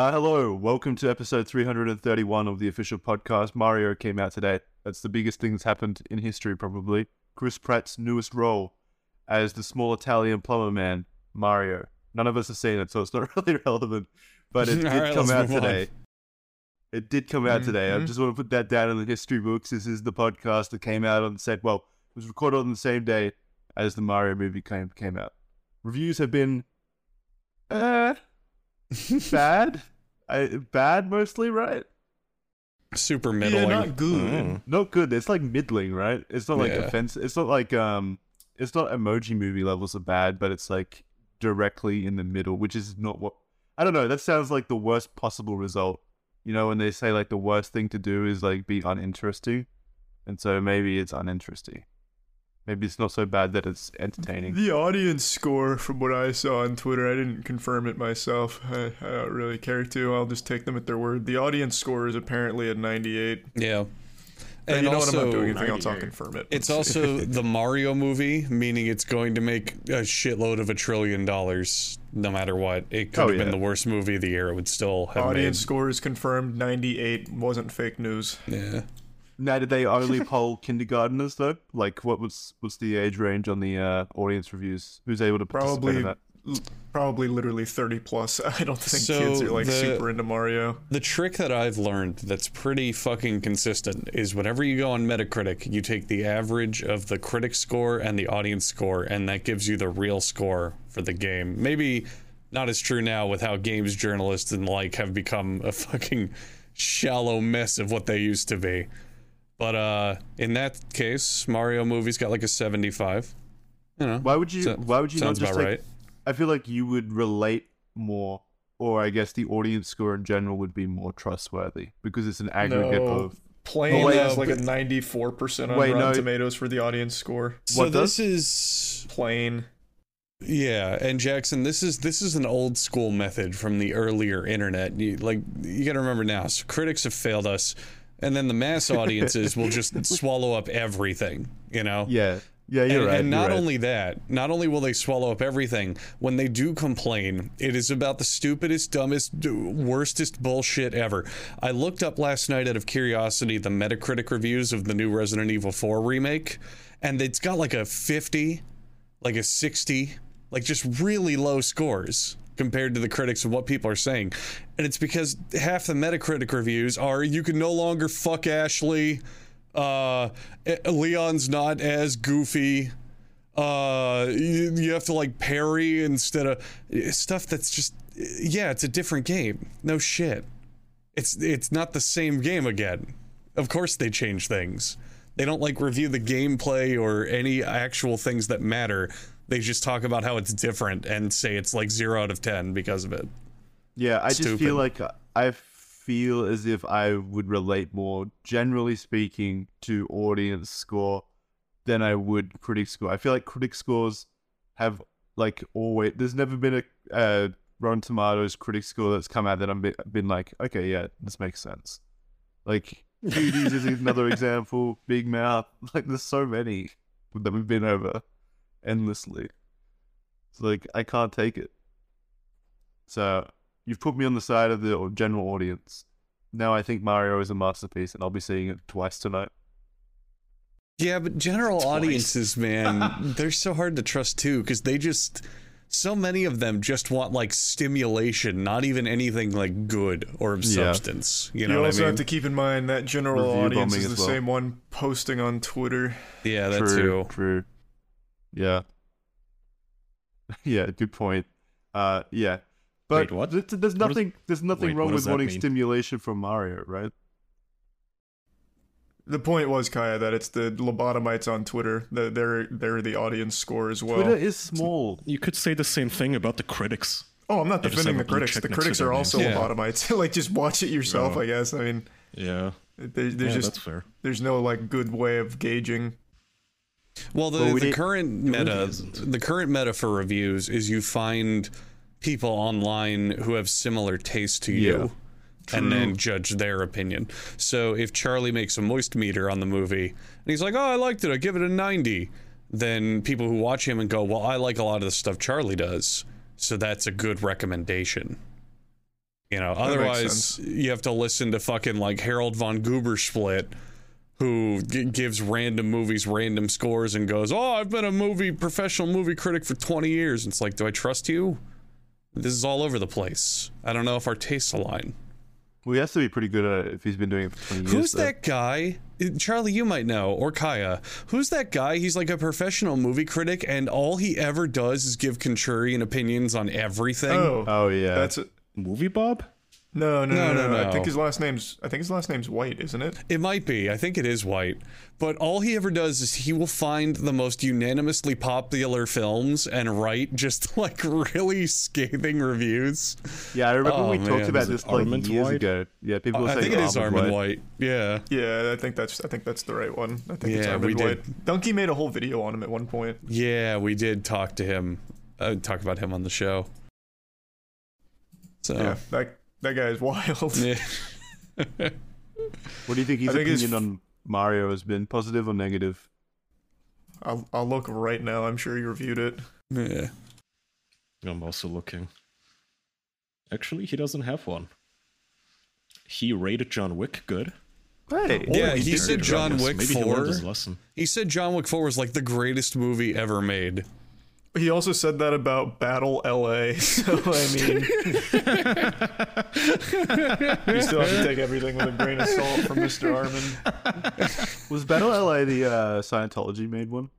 Uh, hello, welcome to episode 331 of the official podcast. Mario came out today. That's the biggest thing that's happened in history, probably. Chris Pratt's newest role as the small Italian plumber man, Mario. None of us have seen it, so it's not really relevant. But it did Alright, come out move on. today. It did come out today. I Mhm. just want to put that down in the history books. This is the podcast that came out on the set. Well, it was recorded on the same day as the Mario movie came came out. Reviews have been uh bad. I, bad mostly, right? Super Yeah, middling. not good. Mm. Not good. It's like middling, right? It's not like Yeah. offensive. It's not like um. It's not emoji movie levels of bad, but it's like directly in the middle, which is not what I don't know. That sounds like the worst possible result. You know, when they say like the worst thing to do is like be uninteresting, and so maybe it's uninteresting. Maybe it's not so bad that it's entertaining. The audience score, from what I saw on Twitter, I didn't confirm it myself. I, I don't really care to. I'll just take them at their word. The audience score is apparently at 98. Yeah. And, And you know what? I'm not doing anything else. I'll 98. confirm it. it's also the Mario movie, meaning it's going to make a shitload of a trillion dollars no matter what. It could Oh, have yeah. been the worst movie of the year. It would still have audience score is confirmed. 98 wasn't fake news. Yeah. Now, did they only poll kindergarteners though? Like, what was what's the age range on the uh, audience reviews? Who's able to Probably, in that? l- probably literally 30 plus. I don't think So kids are like the- super into Mario. The trick that I've learned that's pretty fucking consistent is whenever you go on Metacritic, you take the average of the critic score and the audience score, and that gives you the real score for the game. Maybe not as true now with how games journalists and like have become a fucking shallow mess of what they used to be. But uh, in that case, Mario movie's got like a 75. You know, Why would you? So- why would you not sounds just about like? right. I feel like you would relate more, or I guess the audience score in general would be more trustworthy because it's an aggregate No. of. Plain Oh, wait, has no, like a 94% on Wait, Rotten no. Tomatoes for the audience score. So What this does? is Plain. Yeah, and Jackson, this is this is an old school method from the earlier internet. You, like you got to remember now, so critics have failed us, and then the mass audiences will just swallow up everything. You know. Yeah, yeah, you're and, right. and not right. only that, not only will they swallow up everything, when they do complain, it is about the stupidest, dumbest, worstest bullshit ever. I looked up last night out of curiosity the Metacritic reviews of the new Resident Evil 4 remake, and it's got like a 50, like a 60, like just really low scores compared to the critics of what people are saying. And it's because half the Metacritic reviews are you can no longer fuck Ashley, uh eh, Leon's not as goofy. Uh you, you have to like parry instead of stuff that's just yeah, it's a different game. No shit. It's it's not the same game again. Of course they change things. They don't like review the gameplay or any actual things that matter. They just talk about how it's different and say it's like 0 out of 10 because of it. Yeah, I just feel like I feel as if I would relate more, generally speaking, to audience score than I would critic score. I feel like critic scores have like always. There's never been a uh, Rotten Tomatoes critic score that's come out that I've been, been like, okay, yeah, this makes sense. Like Cuties is another example. Big Mouth, like there's so many that we've been over endlessly. It's like I can't take it. So you've put me on the side of the general audience. Now I think Mario is a masterpiece, and I'll be seeing it twice tonight. Yeah, but general Twice. audiences, man, they're so hard to trust too because they just so many of them just want like stimulation, not even anything like good or of Yeah. substance. You You, know what also I mean? have to keep in mind that general Review audience is the well. same one posting on Twitter. yeah, that true, too. true. Yeah. yeah, good point. Uh, yeah. But Wait, what? th- th- there's What is- nothing. there's nothing wait, wrong with wanting mean? stimulation from Mario, right? The point was, Kaya, that it's the lobotomites on Twitter. That they're they're the audience score as well. Twitter is small. You could say the same thing about the critics. oh, I'm not They defending the have a blue critics. The critics are also Yeah. lobotomites. like, just watch it yourself. Oh. I guess. I mean, Yeah, there, there's yeah, just that's fair. there's no like good way of gauging. Well, the, we the current meta, the current meta for reviews is you find people online who have similar taste to you, and then judge their opinion. So if Charlie makes a moist meter on the movie and he's like, "Oh, I liked it. I give it a 90," then people who watch him and go, "Well, I like a lot of the stuff Charlie does." So that's a good recommendation. You know, makes otherwise you have to listen to fucking like Harold von Goobersplit, who g- gives random movies random scores and goes, "Oh, I've been a movie professional movie critic for 20 years." It's like, do I trust you? This is all over the place. I don't know if our tastes align. Well, he has to be pretty good at it if he's been doing it for 20 years. Who's though. that guy? Charlie, you might know, or Kaya. Who's that guy? He's like a professional movie critic, and all he ever does is give contrarian opinions on everything. Oh, Oh, yeah. that's it. Movie Bob? No, no, No, no, no, no, I think his last name's. I think his last name's White, isn't it? It might be. I think it is white. But all he ever does is he will find the most unanimously popular films and write just like really scathing reviews. yeah, I remember Oh, we man. talked about Is this like Armand years White? ago. Yeah, people were I think it is Armand Armand White. White. Yeah. Yeah, I think that's. I think that's the right one. I think it's Yeah, Armand we did. White. Donkey made a whole video on him at one point. Yeah, we did talk to him, uh, talk about him on the show. So, Yeah, that that guy is wild. yeah. What do you think his I think opinion on Mario has been? Positive or negative? I'll I'll look right now. I'm sure you reviewed it. yeah. I'm also looking. Actually, he doesn't have one. He rated John Wick good. Hey. Yeah, Or he said John. Wick Maybe he 4. learned. He said John Wick 4 was like the greatest movie ever made. He also said that about Battle LA. So I mean, you still have to take everything with a grain of salt from Mr. Armand. Was Battle LA the uh, Scientology made one?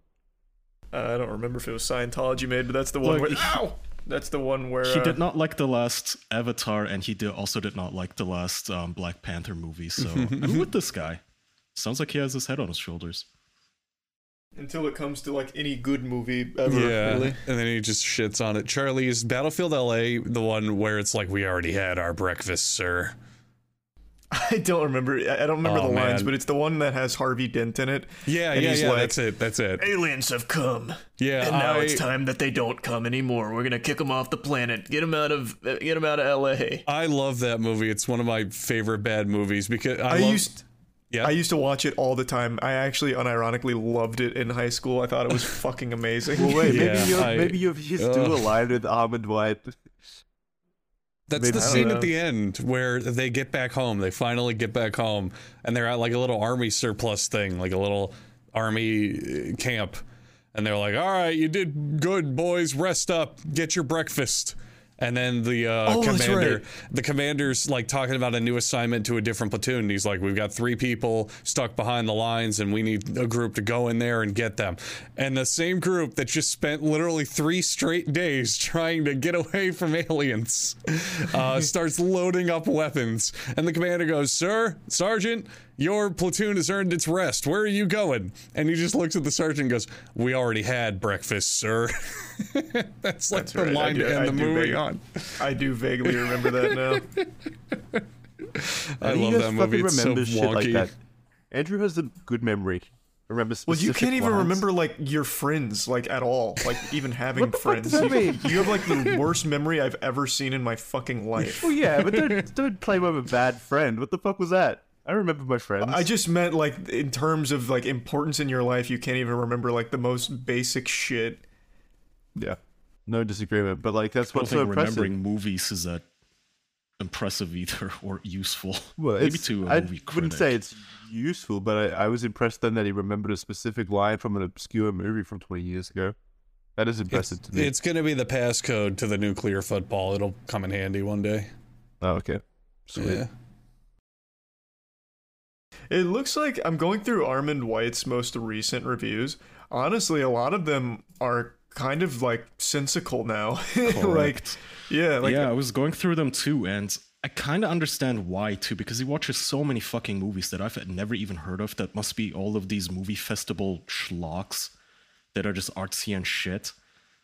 Uh, I don't remember if it was Scientology made, but that's the one Look, where. he- Ow! That's the one where. He uh, did not like the last Avatar, and he did, also did not like the last um, Black Panther movie. So I'm with this guy. Sounds like he has his head on his shoulders. Until it comes to like any good movie ever. Yeah, Really. and then he just shits on it. Charlie's Battlefield LA, the one where it's like we already had our breakfast, sir. I don't remember. I don't remember Oh, the lines, but it's the one that has Harvey Dent in it. Yeah, yeah, yeah. like, that's it. That's it. Aliens have come, Yeah, and now I, it's time that they don't come anymore. We're gonna kick them off the planet. Get them out of. uh, Get them out of L.A. I love that movie. It's one of my favorite bad movies because I, I love, used. Yeah. I used to watch it all the time. I actually unironically loved it in high school. I thought it was fucking amazing. Well, wait, Yeah, maybe you're I- maybe you're just Ugh. a aligned with Armand White. That's Maybe- the scene know. at the end where they get back home. They finally get back home, and they're at like a little army surplus thing, like a little army uh, camp. And they're like, "All right, you did good, boys. Rest up. Get your breakfast." And then the uh, Oh, commander, right. the commander's like talking about a new assignment to a different platoon. He's like, "We've got three people stuck behind the lines, and we need a group to go in there and get them." And the same group that just spent literally three straight days trying to get away from aliens uh, starts loading up weapons. And the commander goes, "Sir, sergeant." Your platoon has earned its rest. Where are you going? And he just looks at the sergeant and goes, We already had breakfast, sir. That's like That's the right. I line do- to end I the do movie vague- on. I do vaguely remember that now. Uh, I He love just that movie. It's so remembers shit like wonky. that. Andrew has a good memory. Remember Well, you can't even lines. remember like your friends like at all, like even having What the fuck friends. does that You, mean? you have like the worst memory I've ever seen in my fucking life. Well, yeah, but don't, don't play with a bad friend. What the fuck was that? I remember my friends. I just meant like in terms of like importance in your life, you can't even remember like the most basic shit. yeah, no disagreement. But like that's I don't what's so think impressive. remembering movies is that impressive either or useful. Well, Maybe it's- to a I movie wouldn't critic. say it's useful, but I, I was impressed then that he remembered a specific line from an obscure movie from 20 years ago. That is impressive to me. It's going to be the passcode to the nuclear football. It'll come in handy one day. oh, okay. Sweet. Yeah. It looks like I'm going through Armand White's most recent reviews. Honestly, a lot of them are kind of like sensical now. like, Correct. yeah, like yeah, I was going through them too, and I kind of understand why too, because he watches so many fucking movies that I've never even heard of. That must be all of these movie festival schlocks that are just artsy and shit.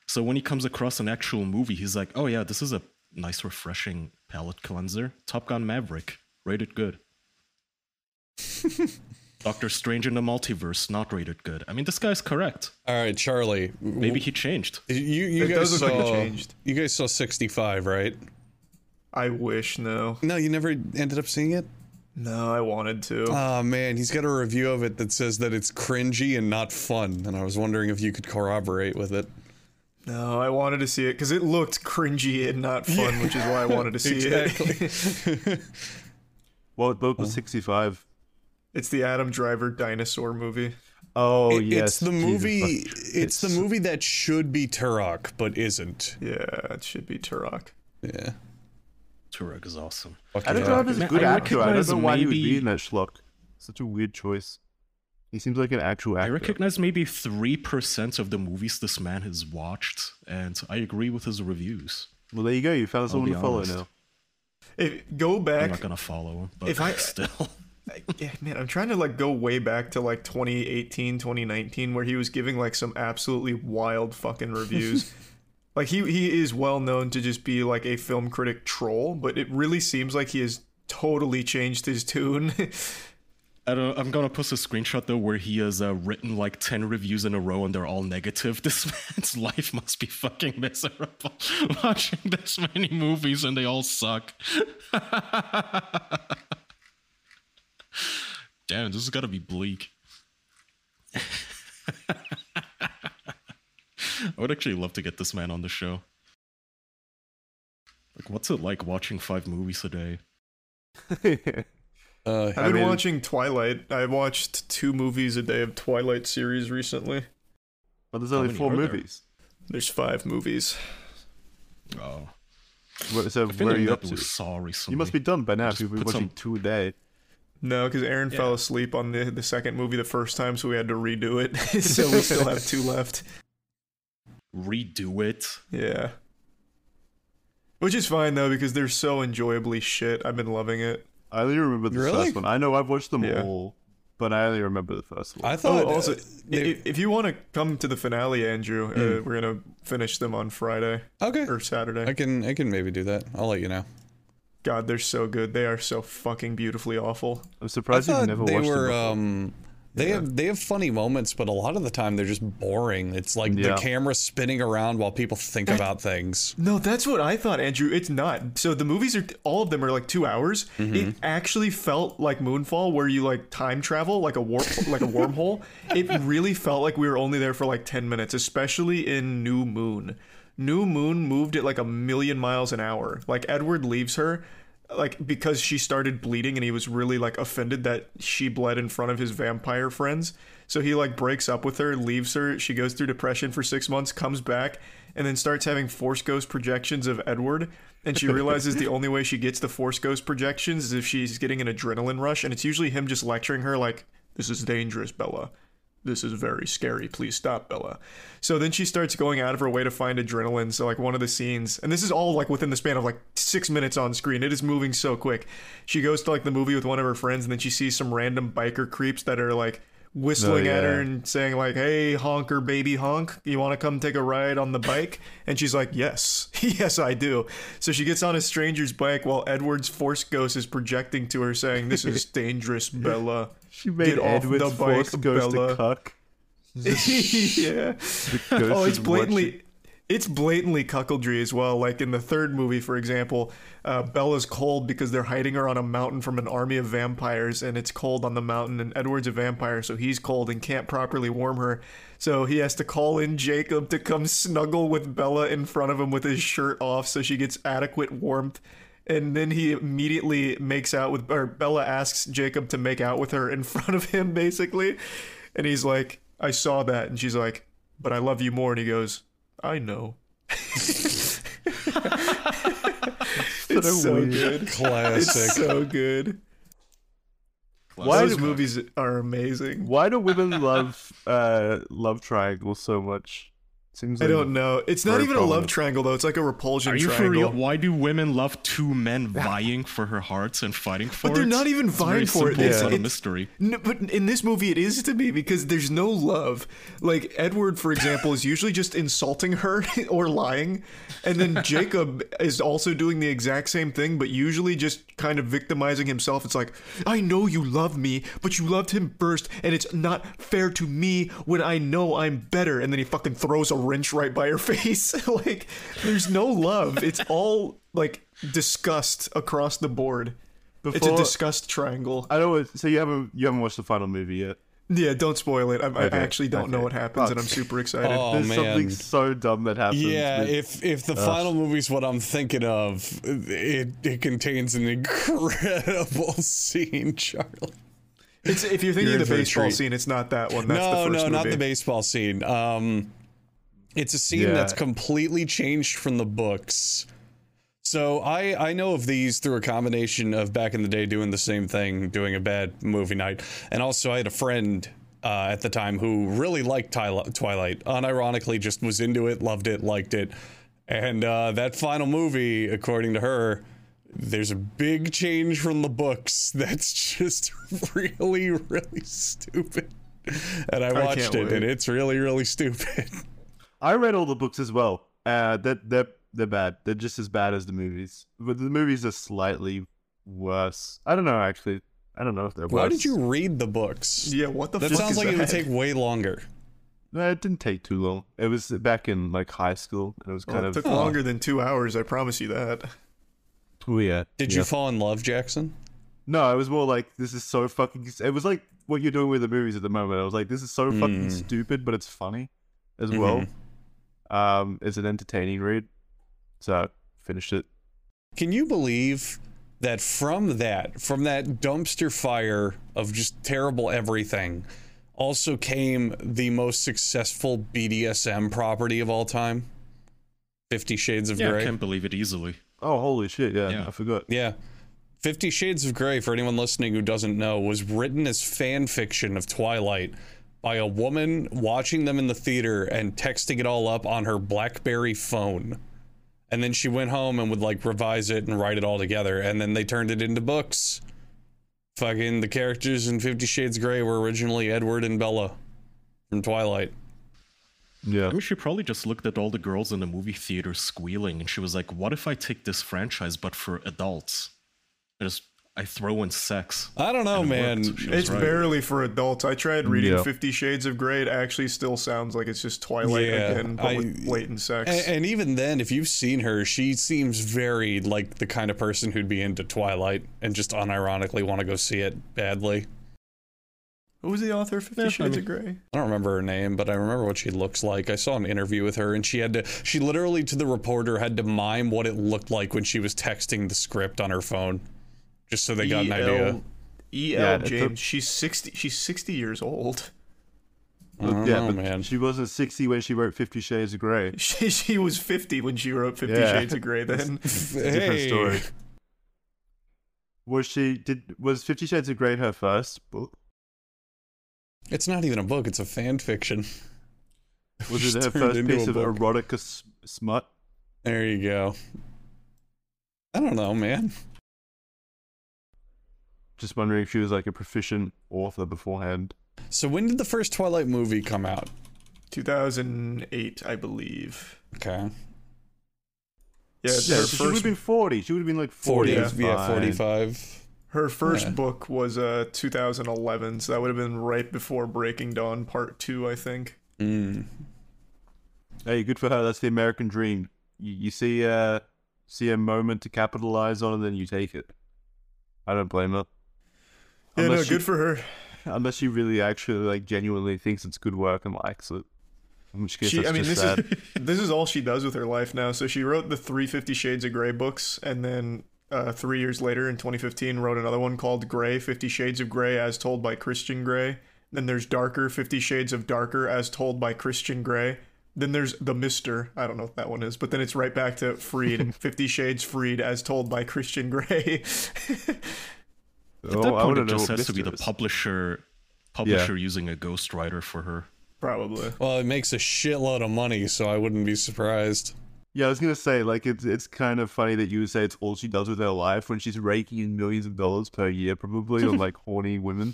So when he comes across an actual movie, he's like, "Oh yeah, this is a nice, refreshing palate cleanser." Top Gun Maverick, rated good. Doctor Strange in the Multiverse, not rated good. I mean, this guy's correct. All right, Charlie. Maybe he changed. You you It guys does look saw like it changed. you guys saw 65, right? I wish no. No, you never ended up seeing it. No, I wanted to. Oh man, he's got a review of it that says that it's cringy and not fun, and I was wondering if you could corroborate with it. No, I wanted to see it because it looked cringy and not fun, which is why I wanted to see it. well, it book was 65? It's the Adam Driver dinosaur movie. Oh, It- yes. it's the movie. fuck. It's the movie that should be Turok, but isn't. Yeah, it should be Turok. Yeah. Turok is awesome. Fucking Adam Turok Driver's is- a good I actor. I don't recognize know why he would be maybe- in that schlock. Such a weird choice. He seems like an actual actor. I recognize maybe 3% of the movies this man has watched, and I agree with his reviews. Well, there you go. You found I'll someone be to follow honest. now. If, go back. I'm not gonna follow him, but If I- still. Yeah, man, I'm trying to like go way back to like 2018, 2019, where he was giving like some absolutely wild fucking reviews. like he he is well known to just be like a film critic troll, but it really seems like he has totally changed his tune. I don't, I'm gonna post a screenshot though where he has uh, written like 10 reviews in a row and they're all negative. This man's life must be fucking miserable watching this many movies and they all suck. Damn, this is gotta be bleak. I would actually love to get this man on the show. Like, what's it like watching five movies a day? Uh, I've been mean- watching Twilight. I watched two movies a day of Twilight series recently. but there's only four are there? movies. There's five movies. Oh, What- So I where are you up to? was Saw recently. You must be done by now if you've been watching some- two a day. No, because Aaron Yeah. fell asleep on the the second movie the first time, so we had to redo it. so we still have two left. redo it. Yeah. Which is fine though because they're so enjoyably shit. I've been loving it. I only remember the Really? first one. I know I've watched them Yeah. all, but I only remember the first one. I Oh, thought also, uh, if, if you want to come to the finale, Andrew, uh, we're gonna finish them on Friday okay. or Saturday. I can I can maybe do that. I'll let you know. God, they're so good. They are so fucking beautifully awful. I'm surprised you've never they watched were them. before. um they have they have funny moments, but a lot of the time they're just boring. It's like Yeah. the camera spinning around while people think about things. No, that's what I thought, Andrew. It's not. So the movies are all of them are like two hours. Mm-hmm. It actually felt like Moonfall, where you like time travel, like a warp, like a wormhole. It really felt like we were only there for like ten minutes, especially in New Moon. New Moon moved at like a million miles an hour. Like Edward leaves her, like because she started bleeding, and he was really like offended that she bled in front of his vampire friends. So he like breaks up with her, leaves her. She goes through depression for six months, comes back, and then starts having Force Ghost projections of Edward. And she realizes the only way she gets the Force Ghost projections is if she's getting an adrenaline rush. And it's usually him just lecturing her, like, This is dangerous, Bella. This is very scary. Please stop, Bella. So then she starts going out of her way to find adrenaline. So, like, one of the scenes, and this is all like within the span of like six minutes on screen. It is moving so quick. She goes to like the movie with one of her friends, and then she sees some random biker creeps that are like whistling Oh, at her and saying like hey honker baby honk you want to come take a ride on the bike and she's like yes yes i do so she gets on a stranger's bike while edward's force ghost is projecting to her saying this is dangerous bella she made get off Edward's the bike, force ghost Bella. a cuck. yeah. Oh it's blatantly it's blatantly cuckoldry as well. Like in the third movie for example uh, bella's cold because they're hiding her on a mountain from an army of vampires and it's cold on the mountain and edward's a vampire so he's cold and can't properly warm her. So he has to call in jacob to come snuggle with bella in front of him with his shirt off so she gets adequate warmth and then he immediately makes out with or bella asks jacob to make out with her in front of him basically. And he's like i saw that. And she's like but i love you more. And he goes i know. It's so weird. good. Classic. it's so good. Why those do- movies are amazing. Why do women love uh love triangles so much? Seems i don't know it's not Very even a love triangle though it's like a repulsion Are you triangle for real? Why do women love two men vying for her hearts and fighting for it? But they're not even It's very vying for it. simple, It's It's- not a mystery. No, but in this movie, it is to me because there's no love. Like Edward, for example, is usually just insulting her or lying, and then Jacob is also doing the exact same thing, but usually just kind of victimizing himself. It's like, I know you love me, but you loved him first, and it's not fair to me when I know I'm better. And then he fucking throws a wrench right by her face. like, there's no love. It's all like disgust across the board. it's a disgust triangle. I don't. So you haven't you haven't watched the final movie yet? Yeah, don't spoil it. I, I actually don't know what happens, and I'm super excited. Oh, There's something so dumb that happens. Yeah, with- if if the final movie's what I'm thinking of, it it contains an incredible scene, Charlie. It's, if you're thinking You're of the baseball scene, it's not that one. That's the no, first no, not the baseball scene. Um, it's a scene Yeah. that's completely changed from the books. So I I know of these through a combination of back in the day doing the same thing, doing a bad movie night, and also I had a friend uh, at the time who really liked Twilight, unironically just was into it, loved it, liked it, and uh, that final movie, according to her. There's a big change from the books that's just really, really stupid. And I watched can't it, wait. and it's really, really stupid. I read all the books as well. Uh, that they're, they're bad. They're just as bad as the movies. But the movies are slightly worse. I don't know actually. I don't know if they're Why worse. did you read the books? Yeah, what the That fuck sounds is like that? it would take way longer. No, it didn't take too long. It was back in like high school, and it was Well, kind it of. took longer than two hours. I promise you that. Oh yeah. Did yeah. you fall in love, Jackson? No, it was more like this is so fucking. It was like what you're doing with the movies at the moment. I was like, this is so fucking Mm. stupid, but it's funny as well. Um, it's an entertaining read, so I finished it. Can you believe that from that, from that dumpster fire of just terrible everything, also came the most successful BDSM property of all time? Fifty Shades of Yeah, I can't believe it easily. Oh holy shit! Yeah, Yeah. I forgot. Yeah. Fifty Shades of Grey, for anyone listening who doesn't know, was written as fan fiction of Twilight by a woman watching them in the theater and texting it all up on her Blackberry phone. And then she went home and would like revise it and write it all together. And then they turned it into books. Fucking the characters in Fifty Shades Grey were originally Edward and Bella from Twilight. Yeah. I mean, she probably just looked at all the girls in the movie theater squealing, and she was like, "What if I take this franchise but for adults? I just I throw in sex." I don't know, And it man. worked. She was It's right. barely for adults. I tried reading Yeah. Fifty Shades of Grey. It actually still sounds like it's just Twilight Yeah, again, but I- with blatant sex. And, and even then, if you've seen her, she seems very like the kind of person who'd be into Twilight and just unironically want to go see it badly. Who was the author of Fifty Yeah, I Shades mean- of Grey? I don't remember her name, but I remember what she looks like. I saw an interview with her, and she had to, she literally to the reporter had to mime what it looked like when she was texting the script on her phone, just so they got an idea. E. Yeah, L. it's a- She's sixty. She's sixty years old. I don't yeah, know, man. she wasn't sixty when she wrote Fifty Shades of Grey. She, she was fifty when she wrote Fifty Yeah. Shades of Grey. Then Different story. Was she did was Fifty Shades of Grey her first book? it's not even a book; it's a fan fiction. Was it her turned first into piece a of book. erotica s- smut? There you go. I don't know, man. Just wondering if she was like a proficient author beforehand. So when did the first Twilight movie come out? two thousand eight, I believe. Okay. Yeah, Yeah, her so she would have been forty. She would have been like 40, forty. yeah, 45. her first Yeah. book was uh 2011, so that would have been right before Breaking Dawn Part Two, I think. Mm. Hey, good for her. That's the American dream. You, you see, uh, see a moment to capitalize on, and then you take it. I don't blame her. Yeah, no, she- good for her. Unless she really actually like genuinely thinks it's good work and likes it. She, I mean, this sad. is this is all she does with her life now. So she wrote the three Fifty Shades of Grey books, and then uh, three years later, in 2015, wrote another one called Grey: Fifty Shades of Grey, as told by Christian Grey. Then there's Darker: Fifty Shades of Darker, as told by Christian Grey. Then there's the Mister. I don't know what that one is, but then it's right back to Freed: Fifty Shades Freed, as told by Christian Grey. At Oh, that I point, it just has to be Mister the is. publisher, publisher using a ghostwriter for her. Probably. Well, it makes a shitload of money, so I wouldn't be surprised. Yeah, I was gonna say like it's it's kind of funny that you would say it's all she does with her life when she's raking in millions of dollars per year, probably on like horny women.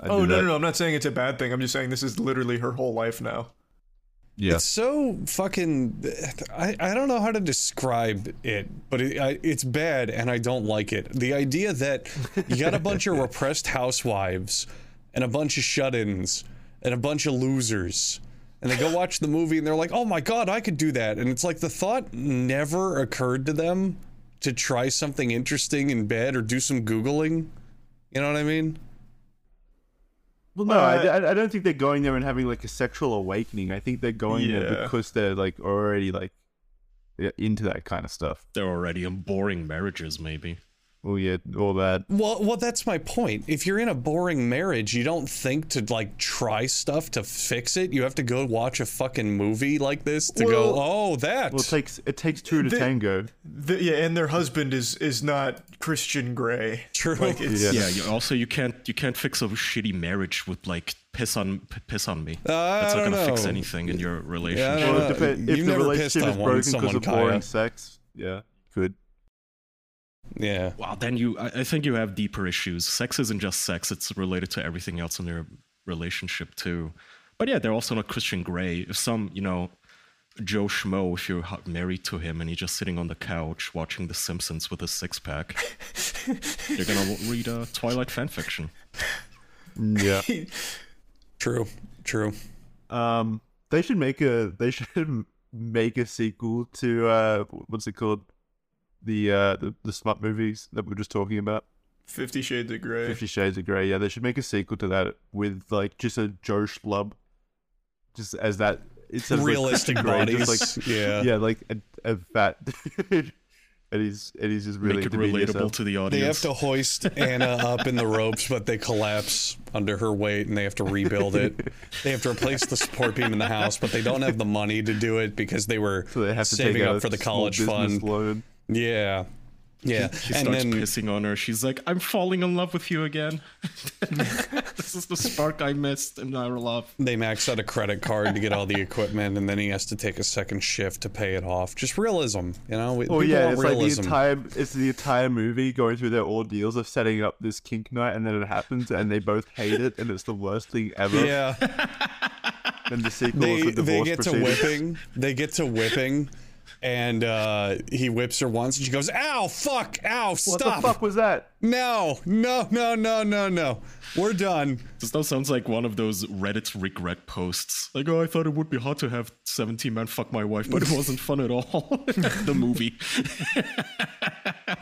I Oh no, that. no, no! I'm not saying it's a bad thing. I'm just saying this is literally her whole life now. Yeah, It's so fucking. I, I don't know how to describe it, but it, I, it's bad and I don't like it. The idea that you got a bunch of repressed housewives and a bunch of shut ins and a bunch of losers. And they go watch the movie and they're like, oh my God, I could do that. And it's like the thought never occurred to them to try something interesting in bed or do some Googling. You know what I mean? Well, no, I, I- I don't think they're going there and having like a sexual awakening. I think they're going there because they're like already like into that kind of stuff. They're already in boring marriages, maybe. Oh yeah, all that. Well, well, that's my point. If you're in a boring marriage, you don't think to like try stuff to fix it. You have to go watch a fucking movie like this to go, oh, that. Well, it takes it takes two to The- tango. The, yeah, and their husband is is not Christian Grey. True. Like it's Yeah. Yeah. You, also, you can't you can't fix a shitty marriage with like piss on p- piss on me. Uh, That's not don't gonna fix anything in your relationship. don't Well, know. it depends. You've If the relationship is broken because of boring sex, yeah, could. Yeah. Well, then you, I, I think you have deeper issues. Sex isn't just sex; it's related to everything else in their relationship too. But yeah, they're also not Christian Grey. If some, you know, Joe Schmo, if you're married to him and he's just sitting on the couch watching The Simpsons with a six pack, you're gonna read a Twilight fanfiction. Yeah. True. True. Um, they should make a they should make a sequel to uh what's it called? The uh the, the smut movies that we are just talking about. Fifty Shades of Grey. Fifty Shades of Grey. Yeah, they should make a sequel to that with like just a Joe Schlub, just as that. It's Realistic bodies. Just like yeah. yeah, like a, a fat. and he's and he's just really Make it relatable yourself. to the audience. They have to hoist Anna up in the ropes, but they collapse under her weight and they have to rebuild it. They have to replace the support beam in the house, but they don't have the money to do it because they were So they have to saving take up for the college fund. loan. Yeah. Yeah. She and starts then pissing on her. She's like, "I'm falling in love with you again. this is the spark I missed in our love." they max out a credit card to get all the equipment, and then he has to take a second shift to pay it off. Just realism, you know? We- Oh yeah, want it's like the realism. entire it's the entire movie going through their ordeals of setting up this kink night, and then it happens, and they both hate it, and it's the worst thing ever. yeah. Then the sequel they is the they divorce get to whipping. They get to whipping, and uh, he whips her once, and she goes, "Ow, fuck, ow, stop!" What the fuck was that? no, no, no, no, no, no, we're done." This now sounds like one of those Reddit regret posts. Like, oh, I thought it would be hot to have 17 men fuck my wife, but it wasn't fun at all. the movie.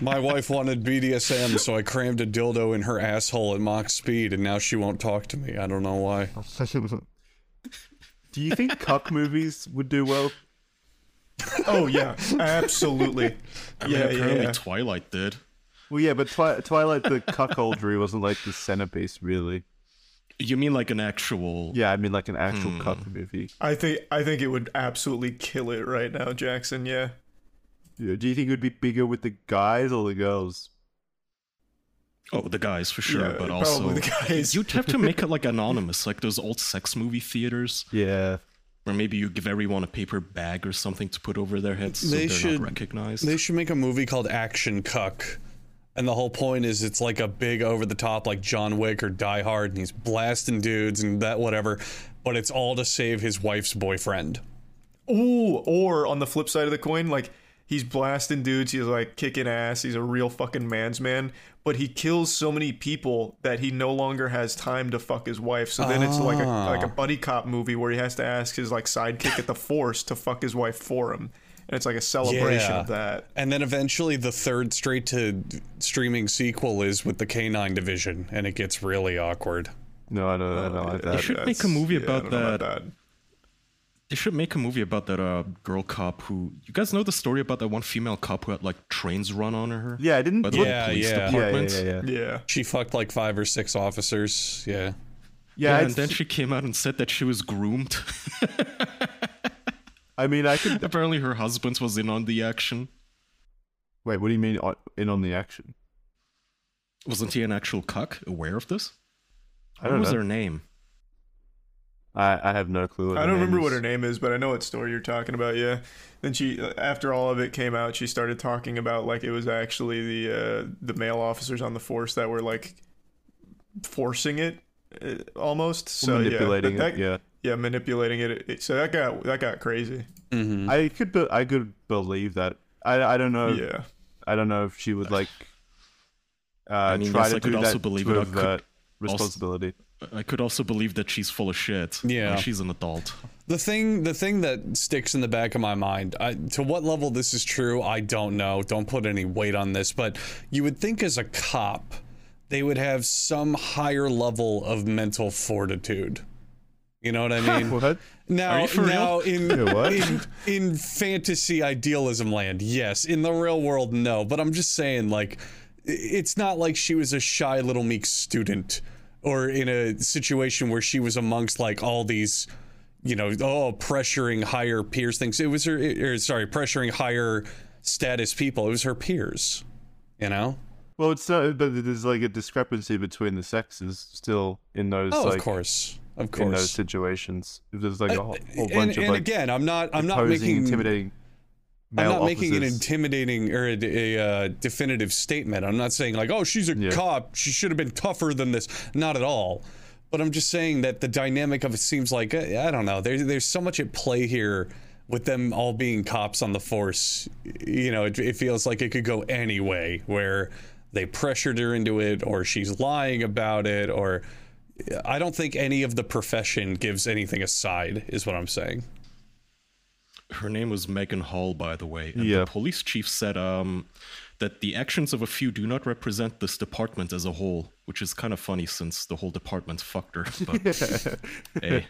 My wife wanted BDSM, so I crammed a dildo in her asshole at Mach speed, and now she won't talk to me. I don't know why. Do you think cuck movies would do well? Oh yeah, absolutely. I mean, yeah, apparently yeah. Twilight did. Well, yeah, but Twi- Twilight, the cuckoldry wasn't like the centerpiece, really. You mean like an actual. Yeah, I mean like an actual Hmm. cuck movie. I think I think it would absolutely kill it right now, Jackson. Yeah. Yeah, Do you think it would be bigger with the guys or the girls? Oh, the guys for sure, Yeah, but also. the guys. You'd have to make it like anonymous, like those old sex movie theaters, Yeah. Where maybe you give everyone a paper bag or something to put over their heads so They they're should- not recognized. They should make a movie called Action Cuck. And the whole point is it's like a big over the top like John Wick or Die Hard and he's blasting dudes and that whatever, but it's all to save his wife's boyfriend. Ooh, or on the flip side of the coin, like he's blasting dudes, he's like kicking ass, he's a real fucking man's man, but he kills so many people that he no longer has time to fuck his wife. So then it's like a ah. like a buddy cop movie where he has to ask his like sidekick at the force to fuck his wife for him. And it's like a celebration Yeah. of that. And then eventually the third straight to streaming sequel is with the Canine Division and it gets really awkward. No, I don't, I don't uh, like They that. should make a That's- movie yeah, I about don't know that. They should make a movie about that uh, girl cop who. You guys know the story about that one female cop who had like trains run on her? Yeah, I didn't. By the Yeah, police yeah. yeah, yeah, yeah, yeah. Yeah. She fucked like five or six officers. Yeah. Yeah, Yeah, and then she came out and said that she was groomed. I mean, I could. Apparently, her husband was in on the action. Wait, what do you mean in on the action? Wasn't he an actual cuck? Aware of this? I What don't was know. her name? I, I have no clue. What I don't remember is. what her name is, but I know what story you're talking about. Yeah. Then she, after all of it came out, she started talking about like it was actually the uh, the male officers on the force that were like forcing it, uh, almost. So manipulating yeah, that, it. Yeah, yeah, manipulating it. It- So that got that got crazy. Mm-hmm. I could. Be, I could believe that. I. I don't know. Yeah. I don't know if she would like. Uh, I mean, try yes, to I could do also that believe to it. I could avert responsibility. I could also believe that she's full of shit. Yeah. Like, she's an adult. The thing, the thing that sticks in the back of my mind, I, to what level this is true, I don't know. Don't put any weight on this, but you would think as a cop they would have some higher level of mental fortitude. You know what I mean? What? Now, Are you for now in, Yeah, what? in in fantasy idealism land, yes. In the real world, no. But I'm just saying, like, it's not like she was a shy little meek student, or in a situation where she was amongst like all these, you know, oh, pressuring higher peers things. It was her, or sorry, pressuring higher status people. It was her peers. You know? Well, it's not, but there's like a discrepancy between the sexes still in those Oh, like of course, of course. in those situations. There's like a uh, whole, whole and bunch of and like again, I'm not, I'm not making intimidating. I'm not making an intimidating or a, a, uh, definitive statement. I'm not saying like, oh, she's a Yeah. cop. She should have been tougher than this. Not at all. But I'm just saying that the dynamic of it seems like uh, I don't know. There's there's so much at play here with them all being cops on the force. You know, it, it feels like it could go any way where they pressured her into it, or she's lying about it, or I don't think any of the profession gives anything aside. Is what I'm saying. Her name was Megan Hall, by the way. And Yeah. the police chief said um, that the actions of a few do not represent this department as a whole, which is kind of funny since the whole department fucked her. But hey,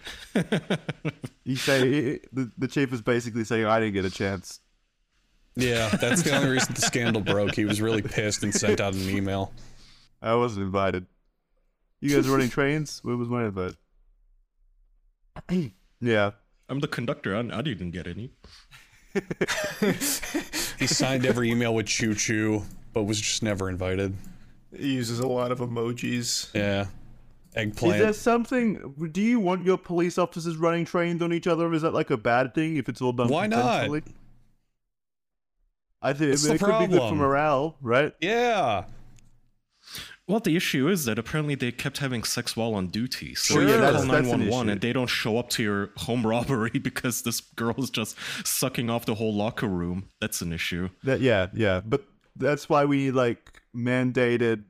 You say the, the chief is basically saying I didn't get a chance. Yeah, that's the only reason the scandal broke. He was really pissed and sent out an email. I wasn't invited. You guys were running trains? Where was my invite? yeah. I'm the conductor. I, I didn't get any. He signed every email with choo choo, but was just never invited. He uses a lot of emojis. Yeah. Eggplant. Is Eggplant. there something? Do you want your police officers running trains on each other? Is that like a bad thing if it's all done? Why not? I think What's I mean, it could be good for morale, right? yeah. Well, the issue is that apparently they kept having sex while on duty. So Sure. you Yeah, call that's- that's an 911 issue. and they don't show up to your home robbery because this girl is just sucking off the whole locker room. That's an issue. That yeah, yeah. But that's why we like mandated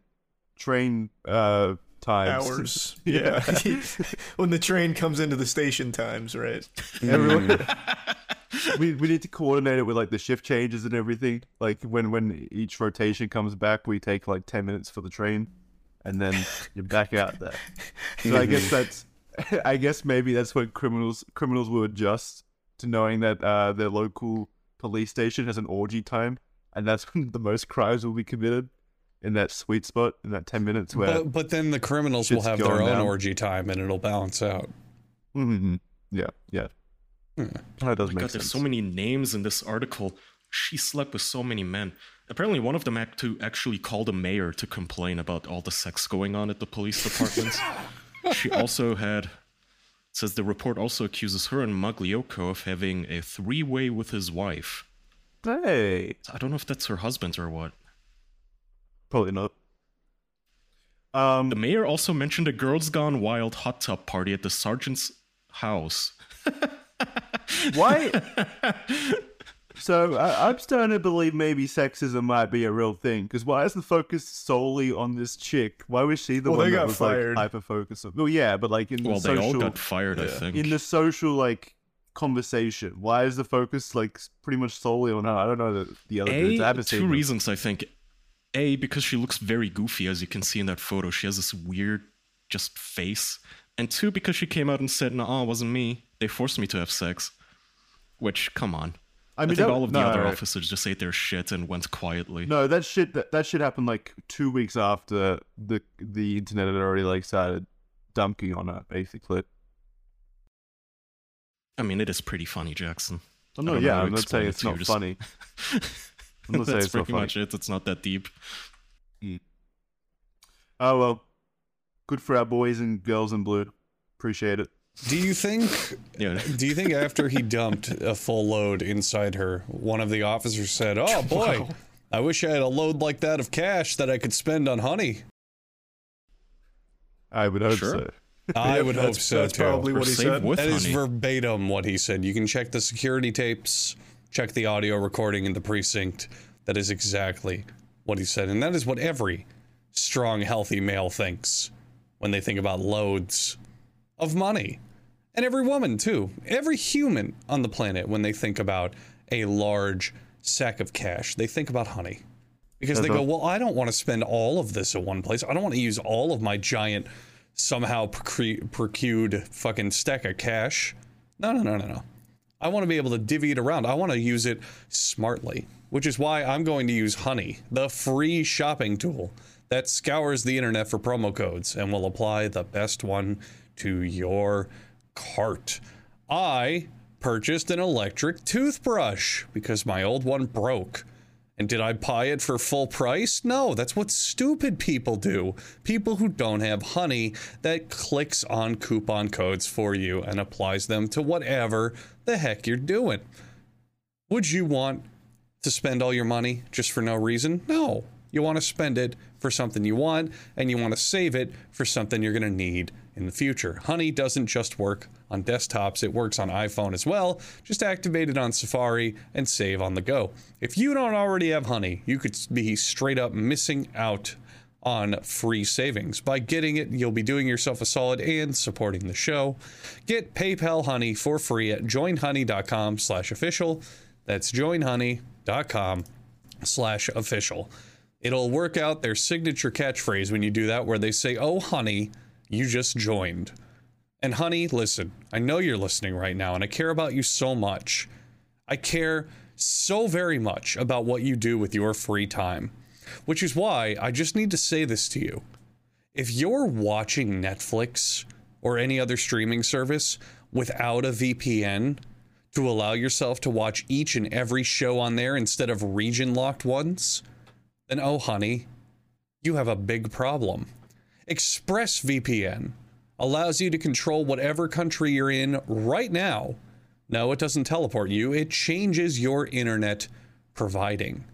train uh times. Hours. Yeah. when the train comes into the station times, right? Everyone, we we need to coordinate it with like the shift changes and everything. Like when when each rotation comes back, we take like ten minutes for the train, and then you're back out there. So I guess that's, I guess maybe that's when criminals criminals will adjust to knowing that uh, their local police station has an orgy time, and that's when the most crimes will be committed in that sweet spot in that ten minutes where. But, but then the criminals will have their own down. orgy time and it'll balance out. Mhm. Yeah, yeah. That does my make God, sense. there's so many names in this article. She slept with so many men. Apparently, one of them had to actually call the mayor to complain about all the sex going on at the police department. she also had. Says the report also accuses her and Magliocco of having a three-way with his wife. Hey, I don't know if that's her husband or what. Probably not. Um, The mayor also mentioned a Girls Gone Wild hot tub party at the sergeant's house. Why? so I, I'm starting to believe maybe sexism might be a real thing. Because why is the focus solely on this chick? Why was she the Well, one they that got was fired. like hyper focused on? Well, yeah, but like in the Well, they all social, got fired, I think. in the social like conversation, why is the focus like pretty much solely on her? I don't know the, the other dudes. I A, haven't seen two them. reasons, I think. A, because she looks very goofy, as you can see in that photo. She has this weird, just face. And two, because she came out and said, "No, it wasn't me. They forced me to have sex." Which, come on. I I, mean, think that- all of the no, other no. officers just ate their shit and went quietly. No, that shit that, that shit happened like two weeks after the the internet had already like started dunking on her, basically. I mean, it is pretty funny, Jackson. Oh, I no, don't know yeah, I'm not saying it's not just- funny. I'm not saying That's it's not pretty funny. much it. It's not that deep. Oh well, good for our boys and girls in blue. Appreciate it. Do you think Yeah. do you think after he dumped a full load inside her, one of the officers said, "Oh boy, I wish I had a load like that of cash that I could spend on honey." I would hope Sure. so. I would hope so that's too. probably Or what he said. with That is honey. verbatim what he said. You can check the security tapes, check the audio recording in the precinct. That is exactly what he said. And that is what every strong, healthy male thinks when they think about loads of money. And every woman, too. Every human on the planet, when they think about a large sack of cash, they think about honey. because they Uh-huh. go, well, I don't want to spend all of this at one place. I don't want to use all of my giant, somehow procured fucking stack of cash. No, no, no, no, no. I want to be able to divvy it around. I want to use it smartly, which is why I'm going to use Honey, the free shopping tool that scours the internet for promo codes and will apply the best one to your cart. I purchased an electric toothbrush because my old one broke. And did I buy it for full price? No, that's what stupid people do. People who don't have honey that clicks on coupon codes for you and applies them to whatever the heck you're doing. Would you want to spend all your money just for no reason? No. You want to spend it for something you want, and you want to save it for something you're going to need in the future. Honey doesn't just work on desktops, it works on iPhone as well. Just activate it on Safari and save on the go. If you don't already have Honey, you could be straight up missing out on free savings. By getting it, you'll be doing yourself a solid and supporting the show. Get PayPal Honey for free at joinhoney.com slash official. That's joinhoney.com slash official. It'll work out their signature catchphrase when you do that, where they say, Oh, honey, you just joined. And, honey, listen, I know you're listening right now, and I care about you so much. I care so very much about what you do with your free time, which is why I just need to say this to you. If you're watching Netflix or any other streaming service without a VPN to allow yourself to watch each and every show on there instead of region locked ones, then oh, honey, you have a big problem. ExpressVPN allows you to control whatever country you're in right now. No, it doesn't teleport you, it changes your internet providing,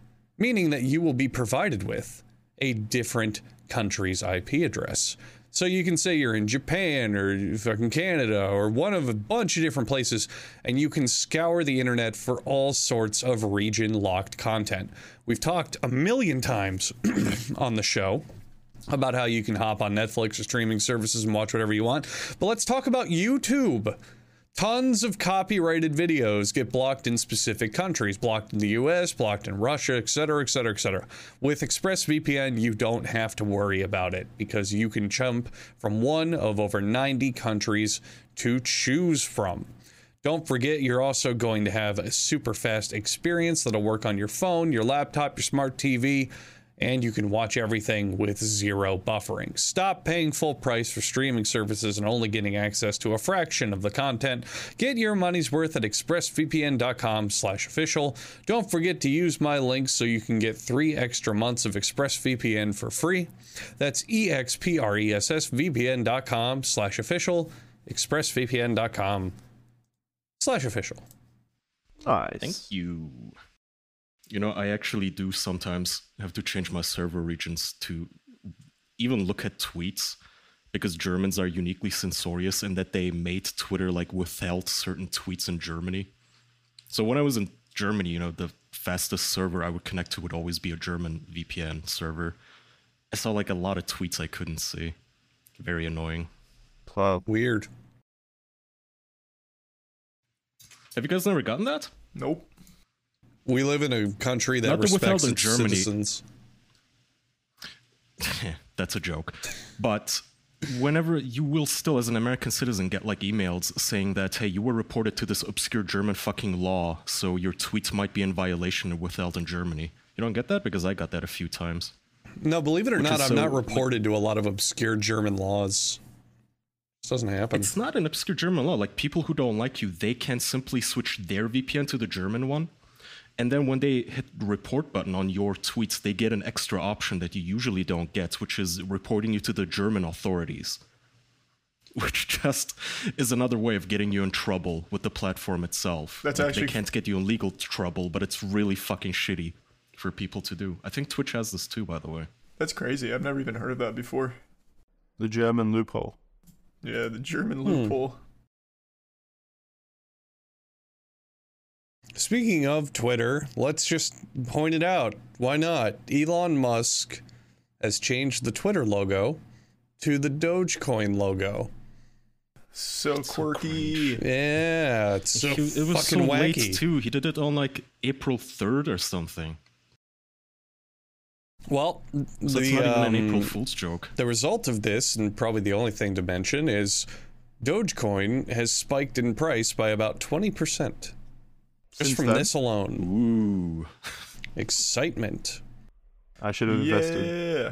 meaning that you will be provided with a different country's IP address. So you can say you're in Japan or fucking Canada or one of a bunch of different places, and you can scour the internet for all sorts of region locked content. We've talked a million times on the show about how you can hop on Netflix or streaming services and watch whatever you want. But let's talk about YouTube. Tons of copyrighted videos get blocked in specific countries, blocked in the US, blocked in Russia, et cetera, et cetera, et cetera. With ExpressVPN, you don't have to worry about it because you can jump from one of over 90 countries to choose from. Don't forget, you're also going to have a super fast experience that'll work on your phone, your laptop, your smart TV, and you can watch everything with zero buffering. Stop paying full price for streaming services and only getting access to a fraction of the content. Get your money's worth at expressvpn.com/official. Don't forget to use my link so you can get 3 extra months of ExpressVPN for free. That's E expressvpn.com/official. expressvpn.com/official. Nice. Thank you. You know, I actually do sometimes have to change my server regions to even look at tweets because Germans are uniquely censorious in that they made Twitter like withheld certain tweets in Germany. So when I was in Germany, you know, the fastest server I would connect to would always be a German VPN server. I saw like a lot of tweets I couldn't see. Very annoying. Club. Weird. Have you guys never gotten that? Nope. We live in a country that Not respects its Germany. citizens. That's a joke. But whenever you will still, as an American citizen, get like emails saying that, hey, you were reported to this obscure German fucking law, so your tweets might be in violation of withheld in Germany. You don't get that? Because I got that a few times. No, believe it or Which not, I'm so, not like- reported to a lot of obscure German laws. This doesn't happen. It's not an obscure German law. Like, people who don't like you, they can simply switch their VPN to the German one. And then when they hit the report button on your tweets, they get an extra option that you usually don't get, which is reporting you to the German authorities. Which just is another way of getting you in trouble with the platform itself. That's Like, actually- They can't get you in legal trouble, but it's really fucking shitty for people to do. I think Twitch has this too, by the way. That's crazy. I've never even heard of that before. The German loophole. Yeah, the German Hmm. Speaking of Twitter, let's just point it out. Why not? Elon Musk has changed the Twitter logo to the Dogecoin logo. So quirky. Yeah, it's so He- it was so fucking late wacky. too. He did it on like April 3rd or something. Well, So it's the, not even an April um, Fool's joke. the result of this, and probably the only thing to mention, is Dogecoin has spiked in price by about 20%. Just Since from then? this alone. Ooh. Excitement. I should have invested. Yeah.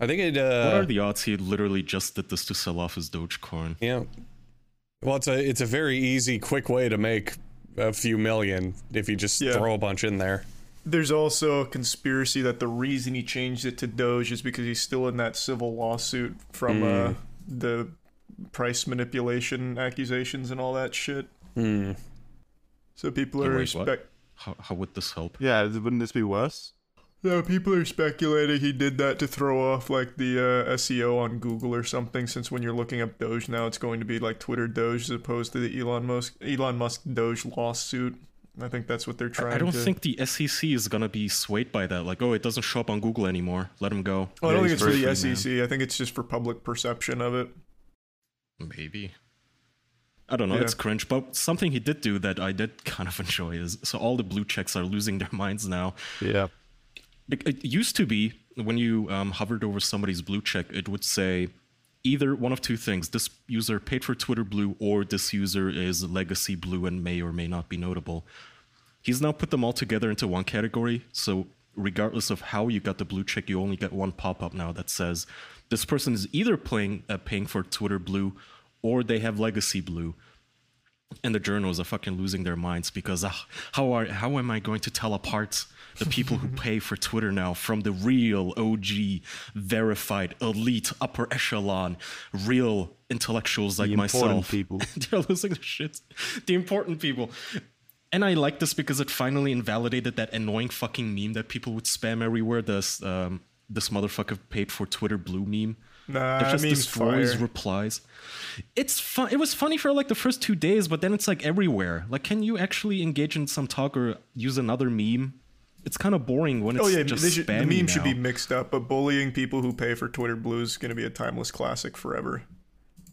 I think it, Uh, What are the odds he literally just did this to sell off his Dogecoin? yeah. Well, it's a, it's a very easy, quick way to make a few million if you just Yeah. throw a bunch in there. There's also a conspiracy that the reason he changed it to Doge is because he's still in that civil lawsuit from uh, the price manipulation accusations and all that shit. Hmm. So people are wait, what? spec. How, how would this help? Yeah, wouldn't this be worse? Yeah, people are speculating he did that to throw off like the uh, SEO on Google or something. Since when you're looking up Doge now, it's going to be like Twitter Doge as opposed to the Elon Musk Elon Musk Doge lawsuit. I think that's what they're trying. To I don't to... think the SEC is gonna be swayed by that. Like, oh, it doesn't show up on Google anymore. Let him go. Oh, I don't Yeah, think it's for the very free, man. SEC. I think it's just for public perception of it. Maybe. I don't know. Yeah. It's cringe, but something he did do that I did kind of enjoy is so all the blue checks are losing their minds now. Yeah. It, it used to be when you um, hovered over somebody's blue check, it would say either one of two things: this user paid for Twitter Blue, or this user is legacy blue and may or may not be notable. He's now put them all together into one category. So regardless of how you got the blue check, you only get one pop-up now that says this person is either playing uh, paying for Twitter Blue, or they have legacy blue. And the journals are fucking losing their minds because ah, how are how am I going to tell apart the people who pay for Twitter now from the real OG verified elite upper echelon real intellectuals like The important myself? people. they're losing their shit. The important people. And I like this because it finally invalidated that annoying fucking meme that people would spam everywhere this um this motherfucker paid for Twitter blue meme Nah, it that just meme's destroys fire. replies. It's fun. It was funny for like the first two days, but then it's like everywhere. Like, can you actually engage in some talk or use another meme? It's kind of boring when oh, it's Oh yeah, just they should, the spammy meme should be mixed up, but bullying people who pay for Twitter Blue is going to be a timeless classic forever.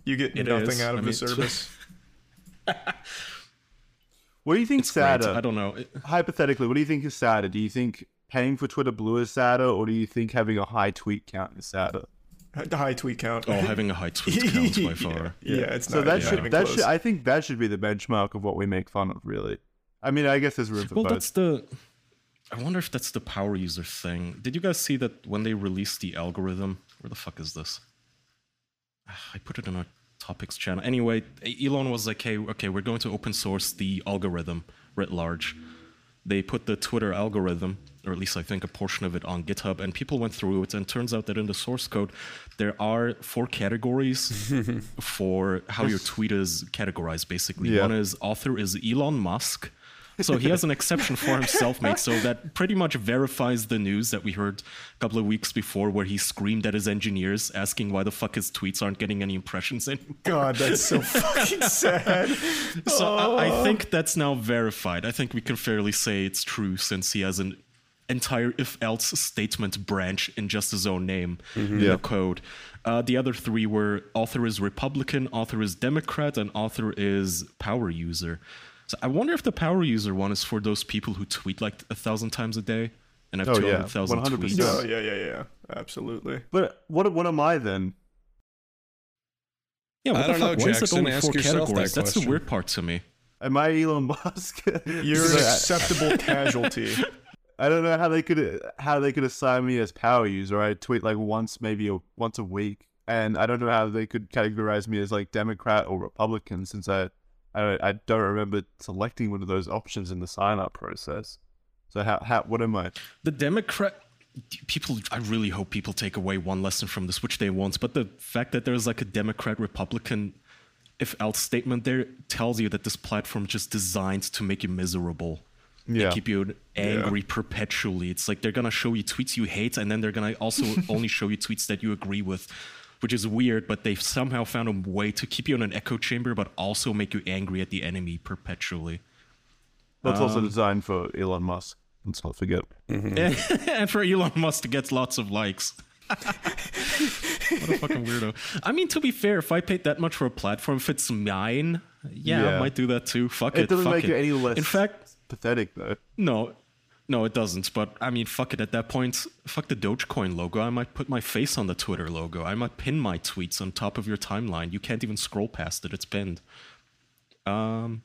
You get It nothing is. out of I the mean- service. What do you think It's great. I don't know. It- Hypothetically, what do you think is sadder? Do you think paying for Twitter Blue is sadder, or do you think having a high tweet count is sadder? The high tweet count. Oh, having a high tweet count by far. yeah, it's So not. that yeah, should even that close. should I think that should be the benchmark of what we make fun of, really. I mean, I guess there's room for Well, both. that's the. I wonder if that's the power user thing. Did you guys see that when they released the algorithm? Where the fuck is this? Ah, I put it in our topics channel. Anyway, Elon was like, "Hey, okay, we're going to open source the algorithm writ large." They put the Twitter algorithm, or at least I think a portion of it, on GitHub, and people went through it. And it turns out that in the source code, there are four categories for how your tweet is categorized. Basically, Yeah. one is author is Elon Musk. So he has an exception for himself made, so that pretty much verifies the news that we heard a couple of weeks before, where he screamed at his engineers, asking why the fuck his tweets aren't getting any impressions anymore. God, that's so fucking sad. So Oh. I, I think that's now verified. I think we can fairly say it's true since he has an entire if-else statement branch in just his own name in Yeah. the code. Uh, the other three were author is Republican, author is Democrat, and author is power user. So I wonder if the power user one is for those people who tweet like a thousand times a day and have Oh, yeah. 200,000 100%. tweets. Oh yeah, yeah, yeah. Absolutely. but what what am I then? Yeah, what I the don't fuck? know, Why is it only Ask four yourself that categories? That's the weird part to me. Am I Elon Musk? You're an acceptable casualty. I don't know how they could how they could assign me as power user. I tweet like once, maybe a, once a week, and I don't know how they could categorize me as like Democrat or Republican since I I, I don't remember selecting one of those options in the sign up process. So how how what am I? the Democrat people I really hope people take away one lesson from this, which they won't. But the fact that there's like a Democrat Republican if else statement there tells you that this platform is just designed to make you miserable. Yeah. And keep you angry perpetually. It's like they're gonna show you tweets you hate, and then they're gonna also only show you tweets that you agree with, which is weird. But they've somehow found a way to keep you in an echo chamber, but also make you angry at the enemy perpetually. That's also Um, designed for Elon Musk. Let's not forget. and for Elon Musk to get lots of likes. what a fucking weirdo. I mean, to be fair, if I paid that much for a platform, if it's mine, yeah, I might do that too. Fuck it. It doesn't fuck make it. it any less In fact, pathetic though. no. No, it doesn't. But I mean, fuck it. At that point, fuck the Dogecoin logo. I might put my face on the Twitter logo. I might pin my tweets on top of your timeline. You can't even scroll past it. It's pinned. Um,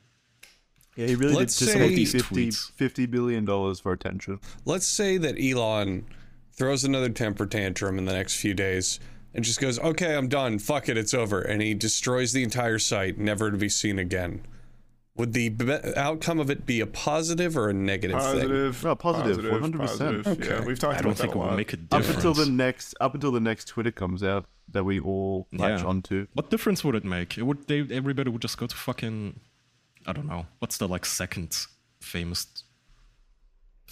Yeah, he really Let's did just say- These 50, tweets. 50 billion dollars for attention. Let's say that Elon throws another temper tantrum in the next few days and just goes, "Okay, I'm done. Fuck it, it's over," and he destroys the entire site, never to be seen again. Would the be- outcome of it be a positive or a negative thing? No, positive, 100%. Yeah, Okay. we've talked about it. I don't about think it a will lot. make a difference Up until the next, up until the next Twitter comes out that we all latch Yeah. onto. What difference would it make? It would. They everybody would just go to fucking. I don't know. What's the like second famous?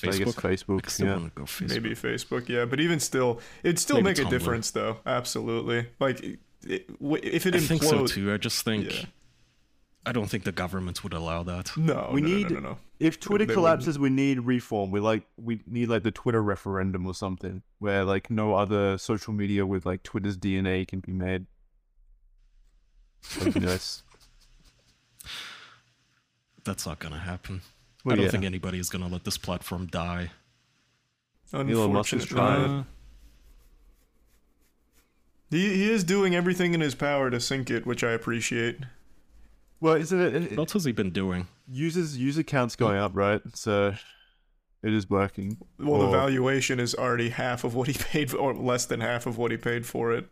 I guess Facebook, I yeah. want to go Facebook. Maybe Facebook, yeah, but even still, it'd still Maybe make a difference, though. Absolutely. Like, it, w- if it I think so too. I just think. Yeah. I don't think the government would allow that. no, We no, no, need no, no, no. if Twitter They collapses, we need reform. We like we need like the Twitter referendum or something where like no other social media with like Twitter's DNA can be made. That'd be nice. That's not gonna happen. Well, I don't yeah. think anybody is gonna let this platform die. Elon Musk is Unfortunately, trying. Uh, he he is doing everything in his power to sink it, which I appreciate. Well, isn't it, it, what else has he been doing? users user counts going up, right? So it is working. Well, the valuation is already half of what he paid, for, or less than half of what he paid for it.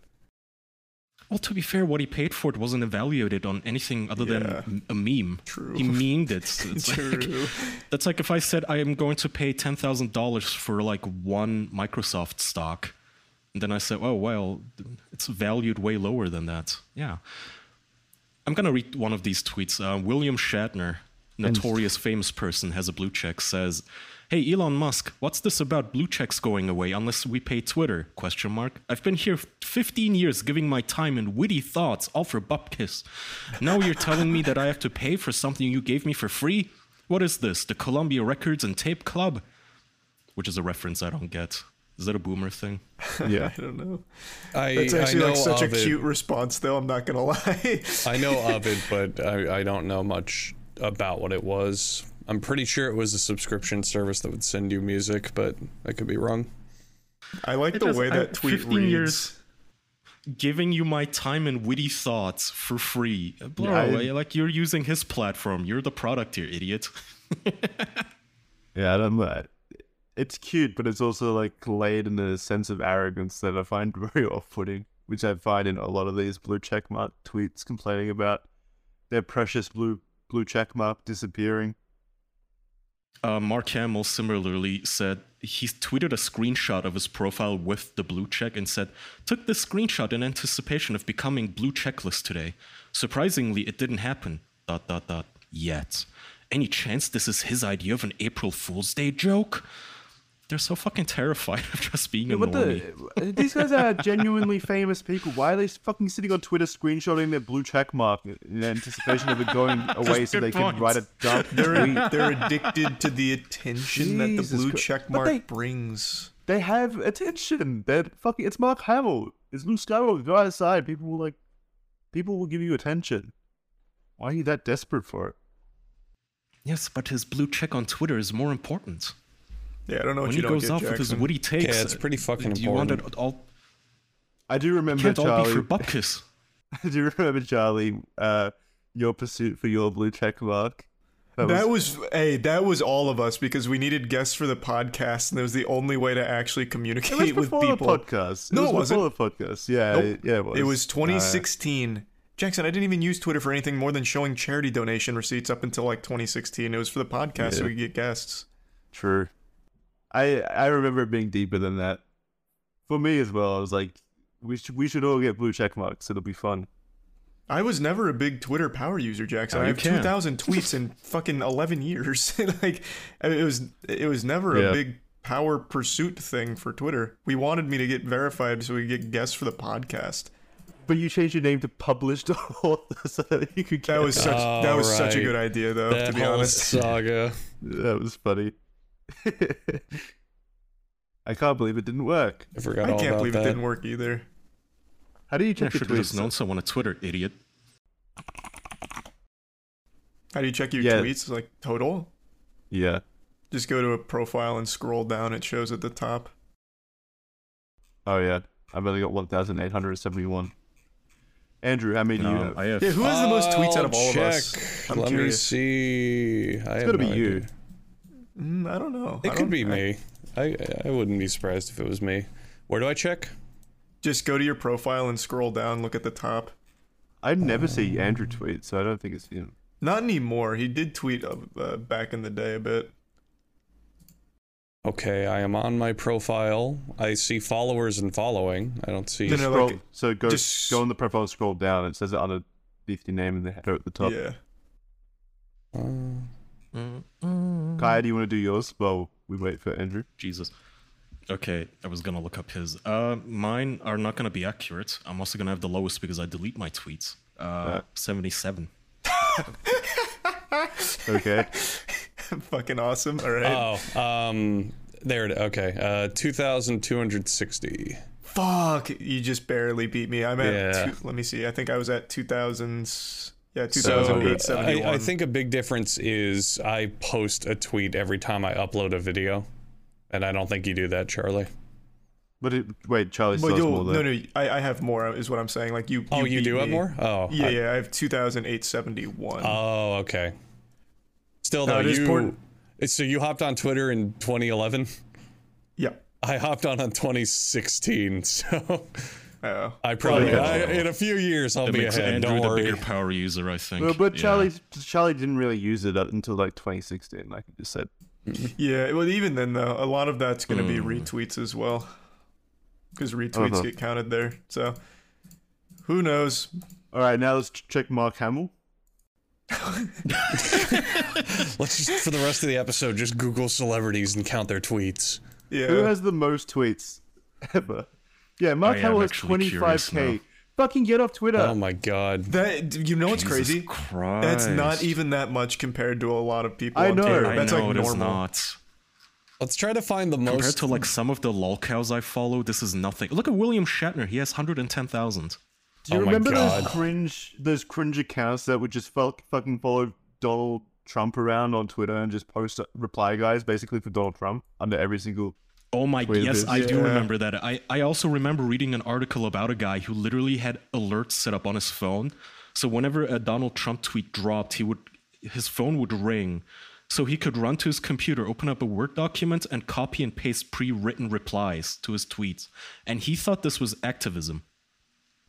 Well, to be fair, what he paid for it wasn't evaluated on anything other Yeah. than a meme. True. He memed it. So It's like, True. that's like if I said I am going to pay ten thousand dollars for like one Microsoft stock, and then I said, "Oh well, it's valued way lower than that." Yeah, I'm gonna read one of these tweets. Uh, William Shatner, notorious famous person, has a blue check. Says, "Hey Elon Musk, what's this about blue checks going away unless we pay Twitter?" Question mark. I've been here 15 years giving my time and witty thoughts, all for bupkis. Now you're telling me that I have to pay for something you gave me for free? What is this? The Columbia Records and Tape Club? Which is a reference I don't get. Is that a boomer thing? Yeah. I don't know. I, That's I actually know like such a of it. cute response, though. I'm not gonna lie. I know of it, but I, I don't know much about what it was. I'm pretty sure it was a subscription service that would send you music, but I could be wrong. I like It the just- way I- that tweet 15 reads. years giving you my time and witty thoughts for free. Bro, I- like you're using his platform. You're the product here, idiot. Yeah, I don't know. It's cute, but it's also like laid in a sense of arrogance that I find very off-putting, which I find in a lot of these blue checkmark tweets complaining about their precious blue blue checkmark disappearing. Uh, Mark Hamill similarly said he tweeted a screenshot of his profile with the blue check and said, Took this screenshot in anticipation of becoming blue checklist today. Surprisingly, it didn't happen. Dot dot dot. Yet. Any chance this is his idea of an April Fool's Day joke? They're so fucking terrified of just being a What normie. the? These guys are genuinely famous people. Why are they fucking sitting on Twitter screenshotting their blue checkmark in anticipation of it going away so good they can write a dump They're tweet? they're addicted to the attention that the blue Christ. check mark they- brings. They have attention. They're fucking. It's Mark Hamill. It's Luke Skywalker. Go outside. People will like. People will give you attention. Why are you that desperate for it? Yes, but his blue check on Twitter is more important. Yeah, I don't know what when you he don't goes get, off with his Jackson. witty takes, Yeah, it's pretty fucking do you want it important. all? I do remember Can't all be Charlie. for bupkis. I do remember Charlie. Uh, your pursuit for your blue check mark. That was hey, that was all of us because we needed guests for the podcast, and it was the only way to actually It was communicate with before people. the podcast. It No, it was before the podcast. Yeah, Nope. it, yeah, it was. It was Uh, 2016. Jackson, I didn't even use Twitter for anything more than showing charity donation receipts up until like 2016. It was for the podcast so we could get guests. True. I I remember it being deeper than that. For me as well, I was like, we should we should all get blue check marks. It'll be fun. I was never a big Twitter power user, Jackson. Oh, I have 2,000 tweets in fucking 11 years. like it was it was never Yeah. a big power pursuit thing for Twitter. We wanted me to get verified so we could get guests for the podcast. But you changed your name to published author so that you could get That was such that was such a good idea though, that to be whole honest. saga. That was funny. I can't believe it didn't work. I forgot I all can't about believe that. it didn't work either. How do you I check should your have just known someone on Twitter, idiot. How do you check your Yeah. tweets? Like total? Yeah. Just go to a profile and scroll down. It shows at the top. Oh yeah, I've only got one thousand eight hundred seventy-one. Andrew, how many do you No, have? I have. Yeah, who has the most tweets out of all check. of us? I'm Let curious. me see. I it's have gotta be no you. Idea. Mm, I don't know. It don't- could be I- me. I I wouldn't be surprised if it was me. Where do I check? Just go to your profile and scroll down. Look at the top. I never see Andrew tweet, so I don't think it's him. Not anymore. He did tweet uh, uh, back in the day a bit. Okay, I am on my profile. I see followers and following. I don't see. No, no, Scroll, like, so go just- go on the profile, scroll down. It says it underneath your name and the header at the top. Yeah. Uh, Mm, Kaya, do you want to do yours? Well, we wait for Andrew. Jesus. Okay, I was gonna look up his. Uh, mine are not gonna be accurate. I'm also gonna have the lowest because I delete my tweets. Uh, seventy-seven. Okay. Fucking awesome. All right. oh, um, there it. Okay, uh, two thousand two hundred sixty. Fuck. You just barely beat me. I'm at. Yeah. Two, let me see. I think I was at 2000s. Yeah, So 2008, uh, I, I think a big difference is I post a tweet every time I upload a video, and I don't think you do that, Charlie. But it, wait, Charlie still Well, has you'll, more no, no. I, I have more. Is what I'm saying. Like you. Oh, you beat do have more? Oh, Yeah, I- yeah. I have 200871. Oh, okay. Still No, though, it is you important. so you hopped on Twitter in 2011. yeah. I hopped on in 2016, so Uh, I probably yeah. I, in a few years I'll That be makes ahead. Andrew Don't the worry. bigger power user, I think. Well, but Yeah. Charlie Charlie didn't really use it until like 2016, like you just said. yeah. Well, even then, though, a lot of that's going to be Hmm. retweets as well, because retweets Uh-huh. get counted there. So, who knows? All right, now let's check Mark Hamill. Let's just for the rest of the episode just Google celebrities and count their tweets. Yeah. Who has the most tweets ever? Yeah, Mark I am Hamill has 25k. Fucking get off Twitter. Oh my god. that you know what's Jesus crazy? Christ. That's not even that much compared to a lot of people. I on know. Twitter. I That's know like it is normal. not. Let's try to find the Compared most compared to like some of the lolcows I follow, this is nothing. Look at William Shatner. He has 110,000. Do you Oh my remember God. those cringe those cringe accounts that would just fuck, fucking follow Donald Trump around on Twitter and just post reply guys basically for Donald Trump under every single Oh my, Wait yes, bit. I do Yeah. remember that. I, I also remember reading an article about a guy who literally had alerts set up on his phone. So whenever a Donald Trump tweet dropped, he would his phone would ring. So he could run to his computer, open up a Word document, and copy and paste pre-written replies to his tweets. And he thought this was activism.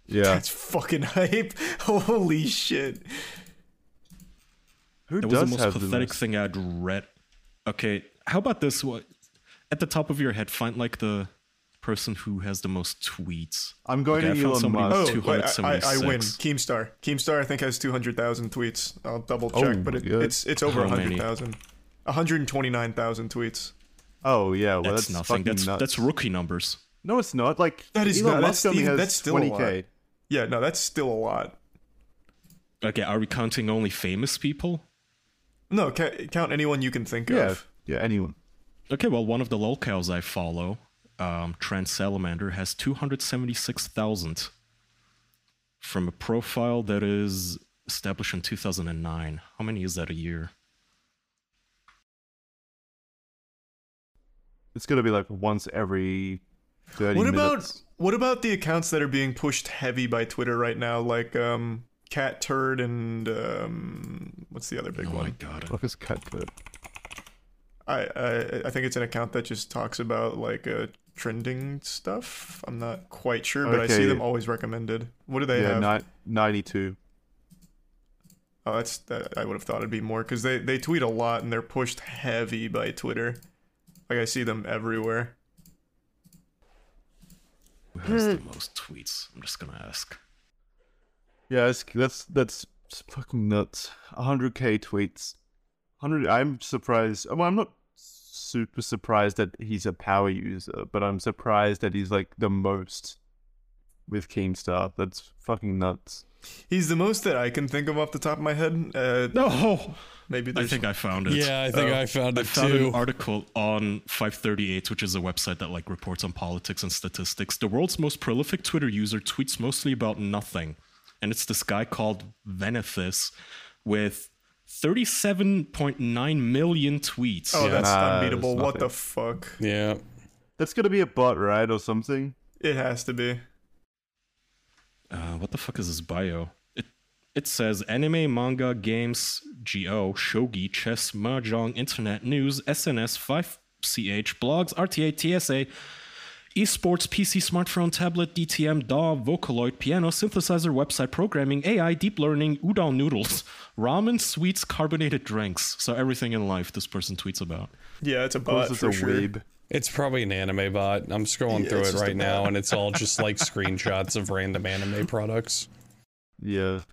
Yeah. That's fucking hype. Holy shit. Who That was the most have pathetic the most? thing I'd read. Okay, how about this? What at the top of your head, find like the person who has the most tweets. I'm going Okay, to found Elon Musk. Oh, wait, I, I, I win. Keemstar. Keemstar, I think has two hundred thousand tweets. I'll double Oh, check, but it, it's it's over hundred thousand. One hundred twenty nine thousand tweets. Oh yeah, well That's, that's, nothing. That's nuts. that's rookie numbers. no, it's not. Like That is Elon not- Musk that's only has that's still 20k. lot. Yeah, no, that's still a lot. Okay, are we counting only famous people? No, ca- count anyone you can think Yeah, of. yeah, anyone. Okay, well, one of the lolcows I follow, um, Trans Salamander, has 276,000 from a profile that is established in 2009. How many is that a year? It's gonna be like once every thirty What about minutes. what about the accounts that are being pushed heavy by Twitter right now, like um, Cat Turd and um, what's the other big oh my one? god. Fuck is cat code? I, I I think it's an account that just talks about like uh, trending stuff. I'm not quite sure, but I see them always recommended. What do they Yeah, have? ni- ninety-two. Oh, that's that. I would have thought it'd be more because they they tweet a lot and they're pushed heavy by Twitter. Like I see them everywhere. Who has the most tweets? I'm just gonna ask. Yeah, it's, that's that's fucking nuts. hundred k tweets. Hundred. I'm surprised. Well, I'm not super surprised that he's a power user, but I'm surprised that he's like the most with Keemstar. That's fucking nuts. He's the most that I can think of off the top of my head. Uh, No! maybe I think I found it. Yeah, I think Oh. I found it I it found too. an article on 538, which is a website that like reports on politics and statistics. The world's most prolific Twitter user tweets mostly about nothing, and it's this guy called Venethis with 37.9 million tweets. Oh, that's Nah, unbeatable. there's What the fuck? Yeah. That's gonna be a bot, right, or something? It has to be. Uh, what the fuck is this bio? It it says anime, manga, games, GO, shogi, chess, mahjong, internet news, SNS, 5CH, blogs, RTA, TSA, esports, PC, smartphone, tablet, DTM, DAW, Vocaloid, piano, synthesizer, website programming, AI, deep learning, udon noodles, ramen, sweets, carbonated drinks. So everything in life this person tweets about. Yeah, it's a Of course, bot it's for a sure. weeb. It's probably an anime bot. I'm scrolling Yeah, through it right now, and it's all just like screenshots of random anime products. Yeah. It's,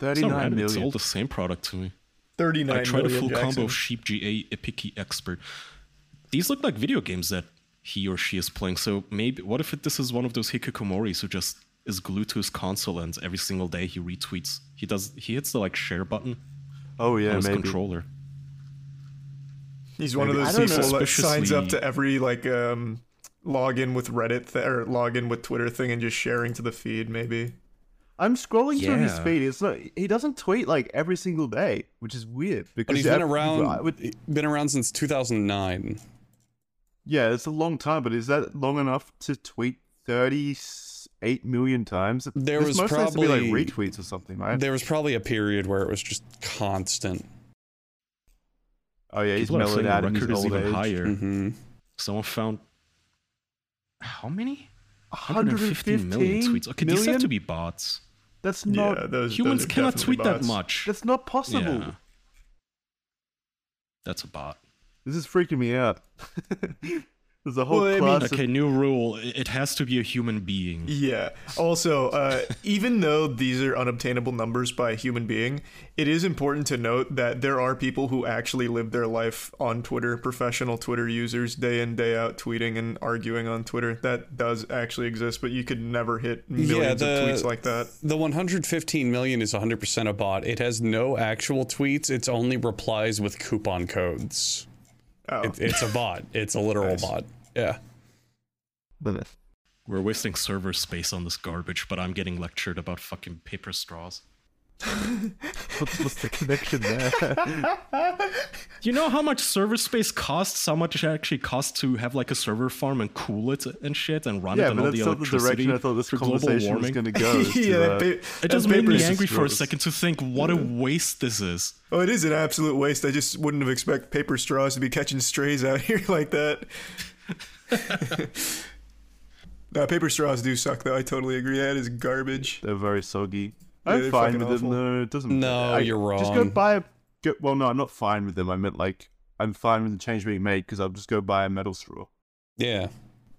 not Thirty-nine random, it's all the same product to me. Thirty-nine I tried a million, full combo Jackson. of Sheep GA Epiki Expert. These look like video games that he or she is playing. So maybe what if it, this is one of those hikikomoris who just is glued to his console and every single day he retweets. He does. He hits the like share button Oh on yeah, his maybe. controller. He's one of those people that signs up to every like um login with Reddit th- or login with Twitter thing and just sharing to the feed. Maybe. I'm scrolling through his feed. It's not. He doesn't tweet like every single day, which is weird. Because But he's yeah, been around. Would- been around since 2009. Yeah, it's a long time, but is that long enough to tweet thirty-eight million times? There This was mostly has to be probably- like retweets or something, right? There was probably a period where it was just constant. oh yeah, he's People are mellowed out in his record is old even age. higher. hmm Someone found how many? 150 million tweets. Okay, these have to be bots. That's not. yeah, those Humans those cannot definitely tweet that much. That's not possible. Yeah. That's a bot. This is freaking me out. There's a whole Well, I mean- class. Okay, new rule. It has to be a human being. Yeah. Also, uh, even though these are unobtainable numbers by a human being, it is important to note that there are people who actually live their life on Twitter, professional Twitter users, day in, day out, tweeting and arguing on Twitter. That does actually exist, but you could never hit millions the- of tweets like that. The 115 million is 100% a bot. It has no actual tweets. It's only replies with coupon codes. Oh. It, it's a bot. It's a literal Nice. bot. Yeah. We're wasting server space on this garbage, but I'm getting lectured about fucking paper straws. What's, what's the connection there? You know how much server space costs? How much it actually costs to have like a server farm and cool it and shit and run it yeah, and but all that's the not the electricity direction I thought this for global conversation was warming? going to go. is to, yeah, uh, It just made me angry for a second to think what a waste this is. Oh, it is an absolute waste. I just wouldn't have expected paper straws to be catching strays out here like that. no, paper straws do suck, though. I totally agree. That is garbage. They're very soggy. Yeah, I'm they're fine fucking with them. No, it doesn't. No, I- you're wrong. Just go buy a. Go, well, no, I'm not fine with them. I meant like I'm fine with the change being made because I'll just go buy a metal straw. Yeah.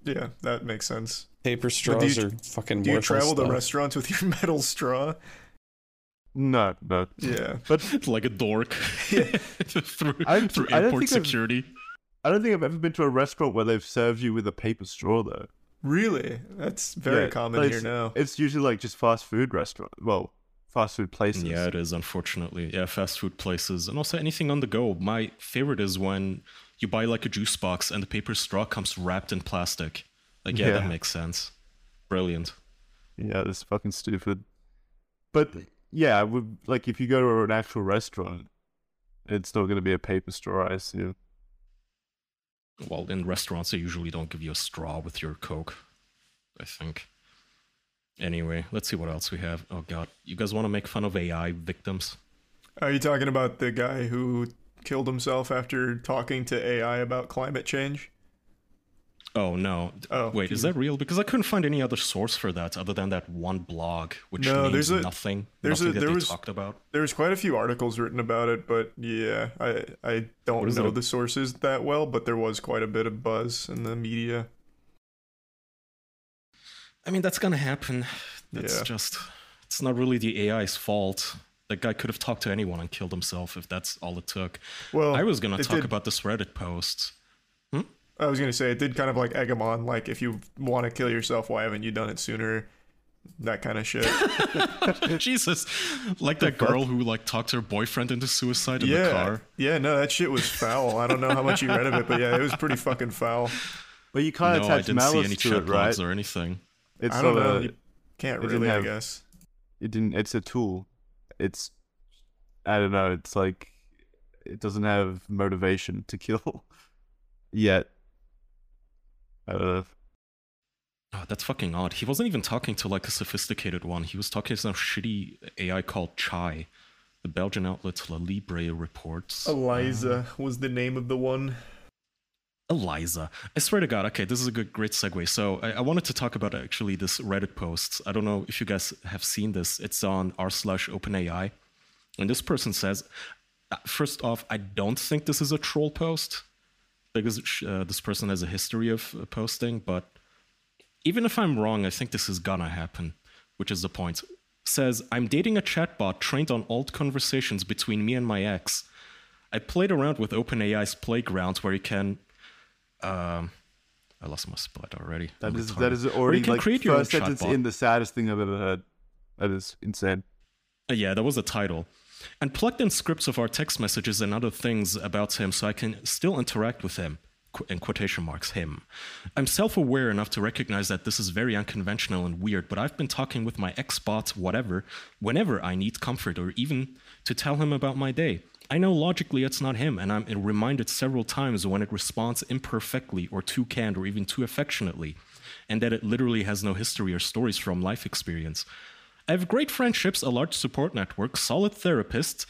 Yeah, that makes sense. Paper do straws you- are fucking Do you worthless travel to restaurants with your metal straw? No, no. Yeah. But it's like a dork through, I'm- through I don't airport think I've- security. I don't think I've ever been to a restaurant where they've served you with a paper straw though. Really? That's very Yeah, common but here it's- now. It's usually like just fast food restaurant. Well, fast food places. Yeah, it is, unfortunately. Yeah, fast food places and also anything on the go. My favorite is when you buy like a juice box and the paper straw comes wrapped in plastic. Like, yeah, that makes sense. Brilliant. Yeah, that's fucking stupid. But yeah, I would like if you go to an actual restaurant, it's not going to be a paper straw, I assume. Well, in restaurants, they usually don't give you a straw with your Coke, I think. Anyway, let's see what else we have. Oh, God. You guys want to make fun of AI victims? Are you talking about the guy who killed himself after talking to AI about climate change? Oh, no. Oh, Wait, is that real? Because I couldn't find any other source for that other than that one blog, which No, there's a- nothing. there's nothing a- there was- talked about. There's quite a few articles written about it, but yeah, I I don't is it know the sources that well, but there was quite a bit of buzz in the media. I mean, that's gonna happen. That's Yeah. just. It's not really the AI's fault. That guy could have talked to anyone and killed himself if that's all it took. Well, I was gonna talk did- about this Reddit post. Hmm? I was gonna say it did kind of like egg him on, like if you want to kill yourself, why haven't you done it sooner? That kind of shit. Jesus, like that girl who like talked her boyfriend into suicide in yeah, the car. yeah, no, that shit was foul. I don't know how much you read of it, but yeah, it was pretty fucking foul. But you kind of no, I attach see malice any to chat it, right? or anything. It's I don't know. a- You can't it didn't really, I guess. it didn't. It's a tool. It's I don't know. It's like it doesn't have motivation to kill yet. I don't know. Oh, that's fucking odd. He wasn't even talking to like a sophisticated one. He was talking to some shitty AI called Chai. The Belgian outlet La Libre reports. Eliza uh, was the name of the one. Eliza. I swear to God. Okay, this is a good, great segue. So I, I wanted to talk about actually this Reddit post. I don't know if you guys have seen this. It's on r slash OpenAI, and this person says, uh, first off, I don't think this is a troll post because uh, this person has a history of uh, posting. But even if I'm wrong, I think this is gonna happen, which is the point. Says I'm dating a chatbot trained on old conversations between me and my ex. I played around with OpenAI's playground where you can um, I lost my spot already. That I'm is retarded. that is already like create your first sentence in the saddest thing I've ever heard. That is insane. Uh, Yeah, that was the title. And plugged in scripts of our text messages and other things about him so I can still interact with him. qu- In quotation marks, him. I'm self aware enough to recognize that this is very unconventional and weird, but I've been talking with my ex bot, whatever, whenever I need comfort or even to tell him about my day. I know logically it's not him, and I'm reminded several times when it responds imperfectly or too canned or even too affectionately, and that it literally has no history or stories from life experience. I have great friendships, a large support network, solid therapists,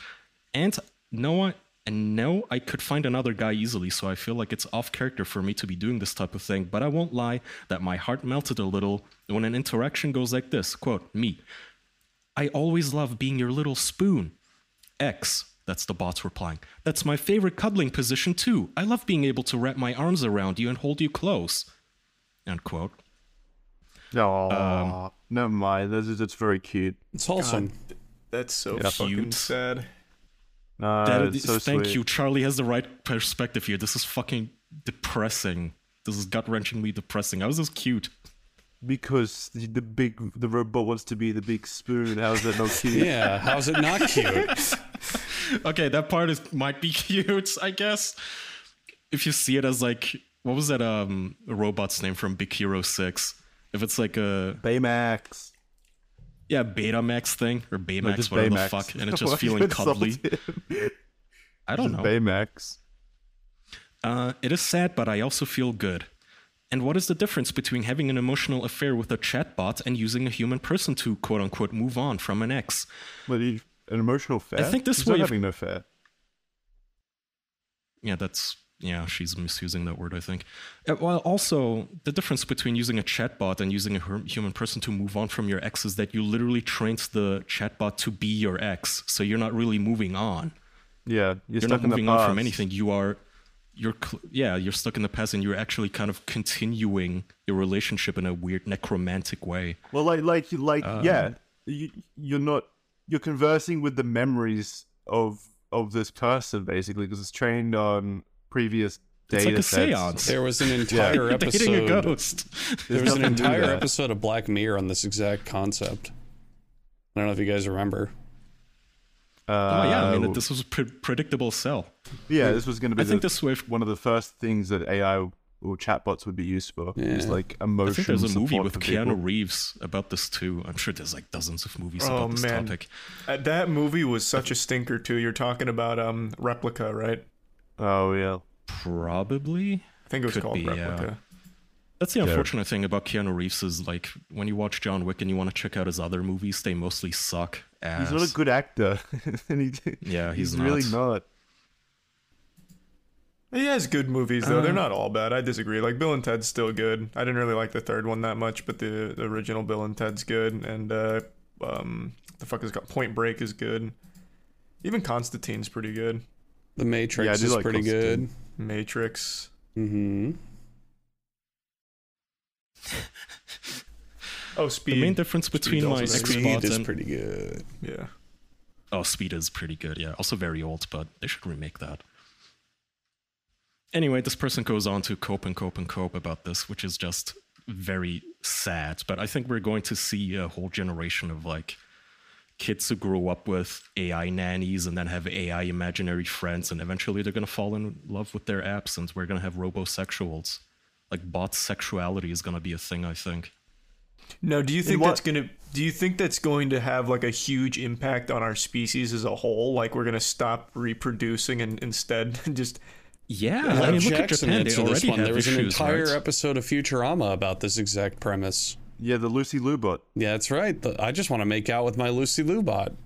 and no I and know I could find another guy easily, so I feel like it's off character for me to be doing this type of thing, but I won't lie that my heart melted a little when an interaction goes like this. Quote, me. I always love being your little spoon. X, that's the bot's replying. That's my favorite cuddling position too. I love being able to wrap my arms around you and hold you close. End quote. Oh, Um, never mind. This is, that's very cute. It's wholesome. That's so Yeah. fucking Cute. sad. Uh, That it's so thank sweet. you. Charlie has the right perspective here. This is fucking depressing. This is gut wrenchingly depressing. How is this cute? Because the, the big the robot wants to be the big spoon. How is that not cute? Yeah, how's it not cute? Okay, that part is might be cute, I guess. If you see it as like what was that um robot's name from Big Hero Six? If it's like a Baymax. yeah Betamax thing or Baymax, No, whatever Baymax. the fuck, and it's just feeling cuddly. I don't know. Baymax. Uh, it is sad, but I also feel good. And what is the difference between having an emotional affair with a chatbot and using a human person to quote unquote move on from an ex? What you, an emotional fair? I think this not way of- having no fair. Yeah, that's yeah, she's misusing that word, I think. Uh, well, also the difference between using a chatbot and using a human person to move on from your ex is that you literally trained the chatbot to be your ex, so you're not really moving on. Yeah, you're, You're stuck not in the moving on from anything. You are, you're yeah, you're stuck in the past, and you're actually kind of continuing your relationship in a weird necromantic way. Well, like, like, you- like, Um, yeah, you, you're not. You're conversing with the memories of of this person basically because it's trained on previous It's like a sets. seance. There was an entire You're dating a episode. ghost. There was an nothing to do entire episode of Black Mirror on this exact concept. I don't know if you guys remember. Uh, oh yeah, I mean this was a pre- predictable cell. yeah, this was going to be I think the, this way. one of the first things that AI or chatbots would be used for. Is Yeah. like I emotion think there's a movie with for Keanu people. Reeves about this too. I'm sure there's like dozens of movies Oh, about this man. topic. Uh, that movie was such a stinker too. You're talking about um Replica, right? Oh yeah, Probably. I think it was Could called be, yeah. Replica. That's the unfortunate thing about Keanu Reeves is like when you watch John Wick and you want to check out his other movies, they mostly suck ass. he's not a good actor, and he, Yeah, he's really not. not. He has good movies though. Uh, They're not all bad. I disagree. Like Bill and Ted's still good. I didn't really like the third one that much, but the, the original Bill and Ted's good. And uh, um, the fuck is called Point Break is good. Even Constantine's pretty good. The Matrix Yeah, is like pretty good. Matrix. Mm-hmm. Oh, the main difference between also my very ex. Speed bot is and pretty good. yeah. oh, Speed is pretty good. Yeah, also very old, but they should remake that. Anyway, this person goes on to cope and cope and cope about this, which is just very sad. But I think we're going to see a whole generation of like kids who grow up with AI nannies and then have AI imaginary friends, and eventually they're going to fall in love with their apps, and we're going to have robosexuals. Like bot sexuality is going to be a thing, I think. No, do you think what- that's gonna? Do you think that's going to have like a huge impact on our species as a whole? Like we're gonna stop reproducing and instead just Yeah, Let I mean, look at Jackson Japan. They answer this already one. have There was an issues, entire right? episode of Futurama about this exact premise. Yeah, the Lucy Liu bot. Yeah, that's right. The- I just want to make out with my Lucy Liu bot. Such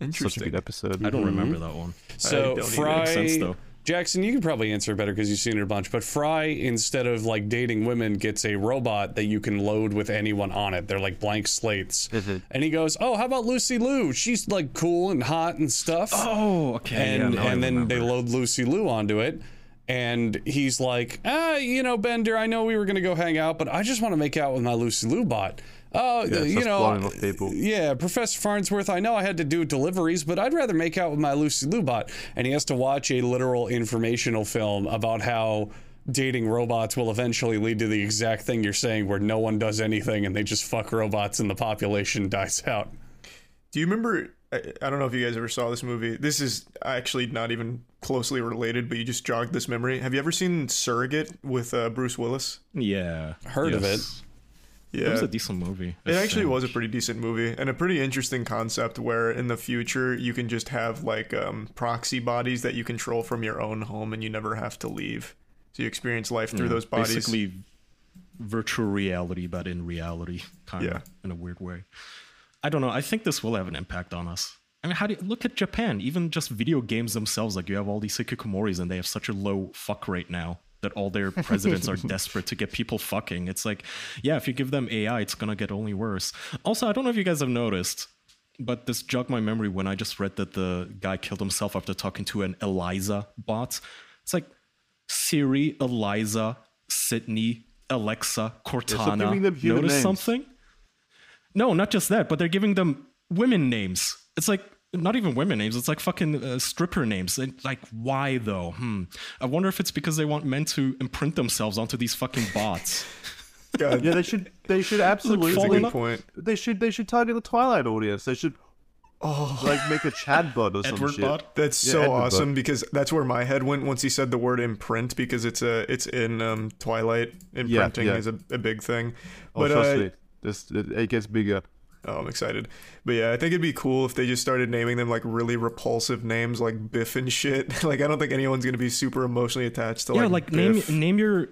a interesting. good episode. I don't mm-hmm. remember that one. So don't either. Fry, Makes sense, though. Jackson, you can probably answer better because you've seen it a bunch. But Fry, instead of like dating women, gets a robot that you can load with anyone on it. They're like blank slates. Mhm. And he goes, "Oh, how about Lucy Liu? She's like cool and hot and stuff." Oh, okay. and yeah, and then they load Lucy Liu onto it. And he's like, ah, you know, Bender, I know we were gonna go hang out, but I just want to make out with my Lucy Liu bot. Oh, Yeah, you starts know, blowing off people. yeah, Professor Farnsworth, I know I had to do deliveries, but I'd rather make out with my Lucy Liu bot. And he has to watch a literal informational film about how dating robots will eventually lead to the exact thing you're saying, where no one does anything and they just fuck robots and the population dies out. Do you remember? I, I don't know if you guys ever saw this movie. This is actually not even closely related, but you just jogged this memory. Have you ever seen Surrogate with uh, Bruce Willis? Yeah. Heard of yes. Yeah, It was a decent movie. It actually was a pretty decent movie and a pretty interesting concept where in the future you can just have like um, proxy bodies that you control from your own home and you never have to leave. So you experience life through those bodies. Basically, virtual reality, but in reality, kind Yeah. of in a weird way. I don't know. I think this will have an impact on us. I mean, how do you look at Japan? Even just video games themselves, like you have all these hikikomoris, and they have such a low fuck rate now that all their presidents are desperate to get people fucking. It's like, yeah, if you give them AI, it's gonna get only worse. Also, I don't know if you guys have noticed, but this jogged my memory when I just read that the guy killed himself after talking to an Eliza bot. It's like Siri, Eliza, Sydney, Alexa, Cortana. giving them human Notice names. something? No, not just that, but they're giving them women names. It's like not even women names. It's like fucking uh, stripper names. And like, why though? Hmm. I wonder if it's because they want men to imprint themselves onto these fucking bots. God, Yeah, they should. They should absolutely. that's a good point. They should. They should target the Twilight audience. They should. Oh, like make a Chad bot or some shit. bot. That's Yeah, so Edward awesome Buck. because that's where my head went once he said the word imprint because it's a it's in um, Twilight imprinting yeah. is a, a big thing. Oh, But trust uh, me, this it, it gets bigger. Oh, I'm excited. But yeah, I think it'd be cool if they just started naming them like really repulsive names like Biff and shit. like I don't think anyone's gonna be super emotionally attached to like yeah, like, like name name your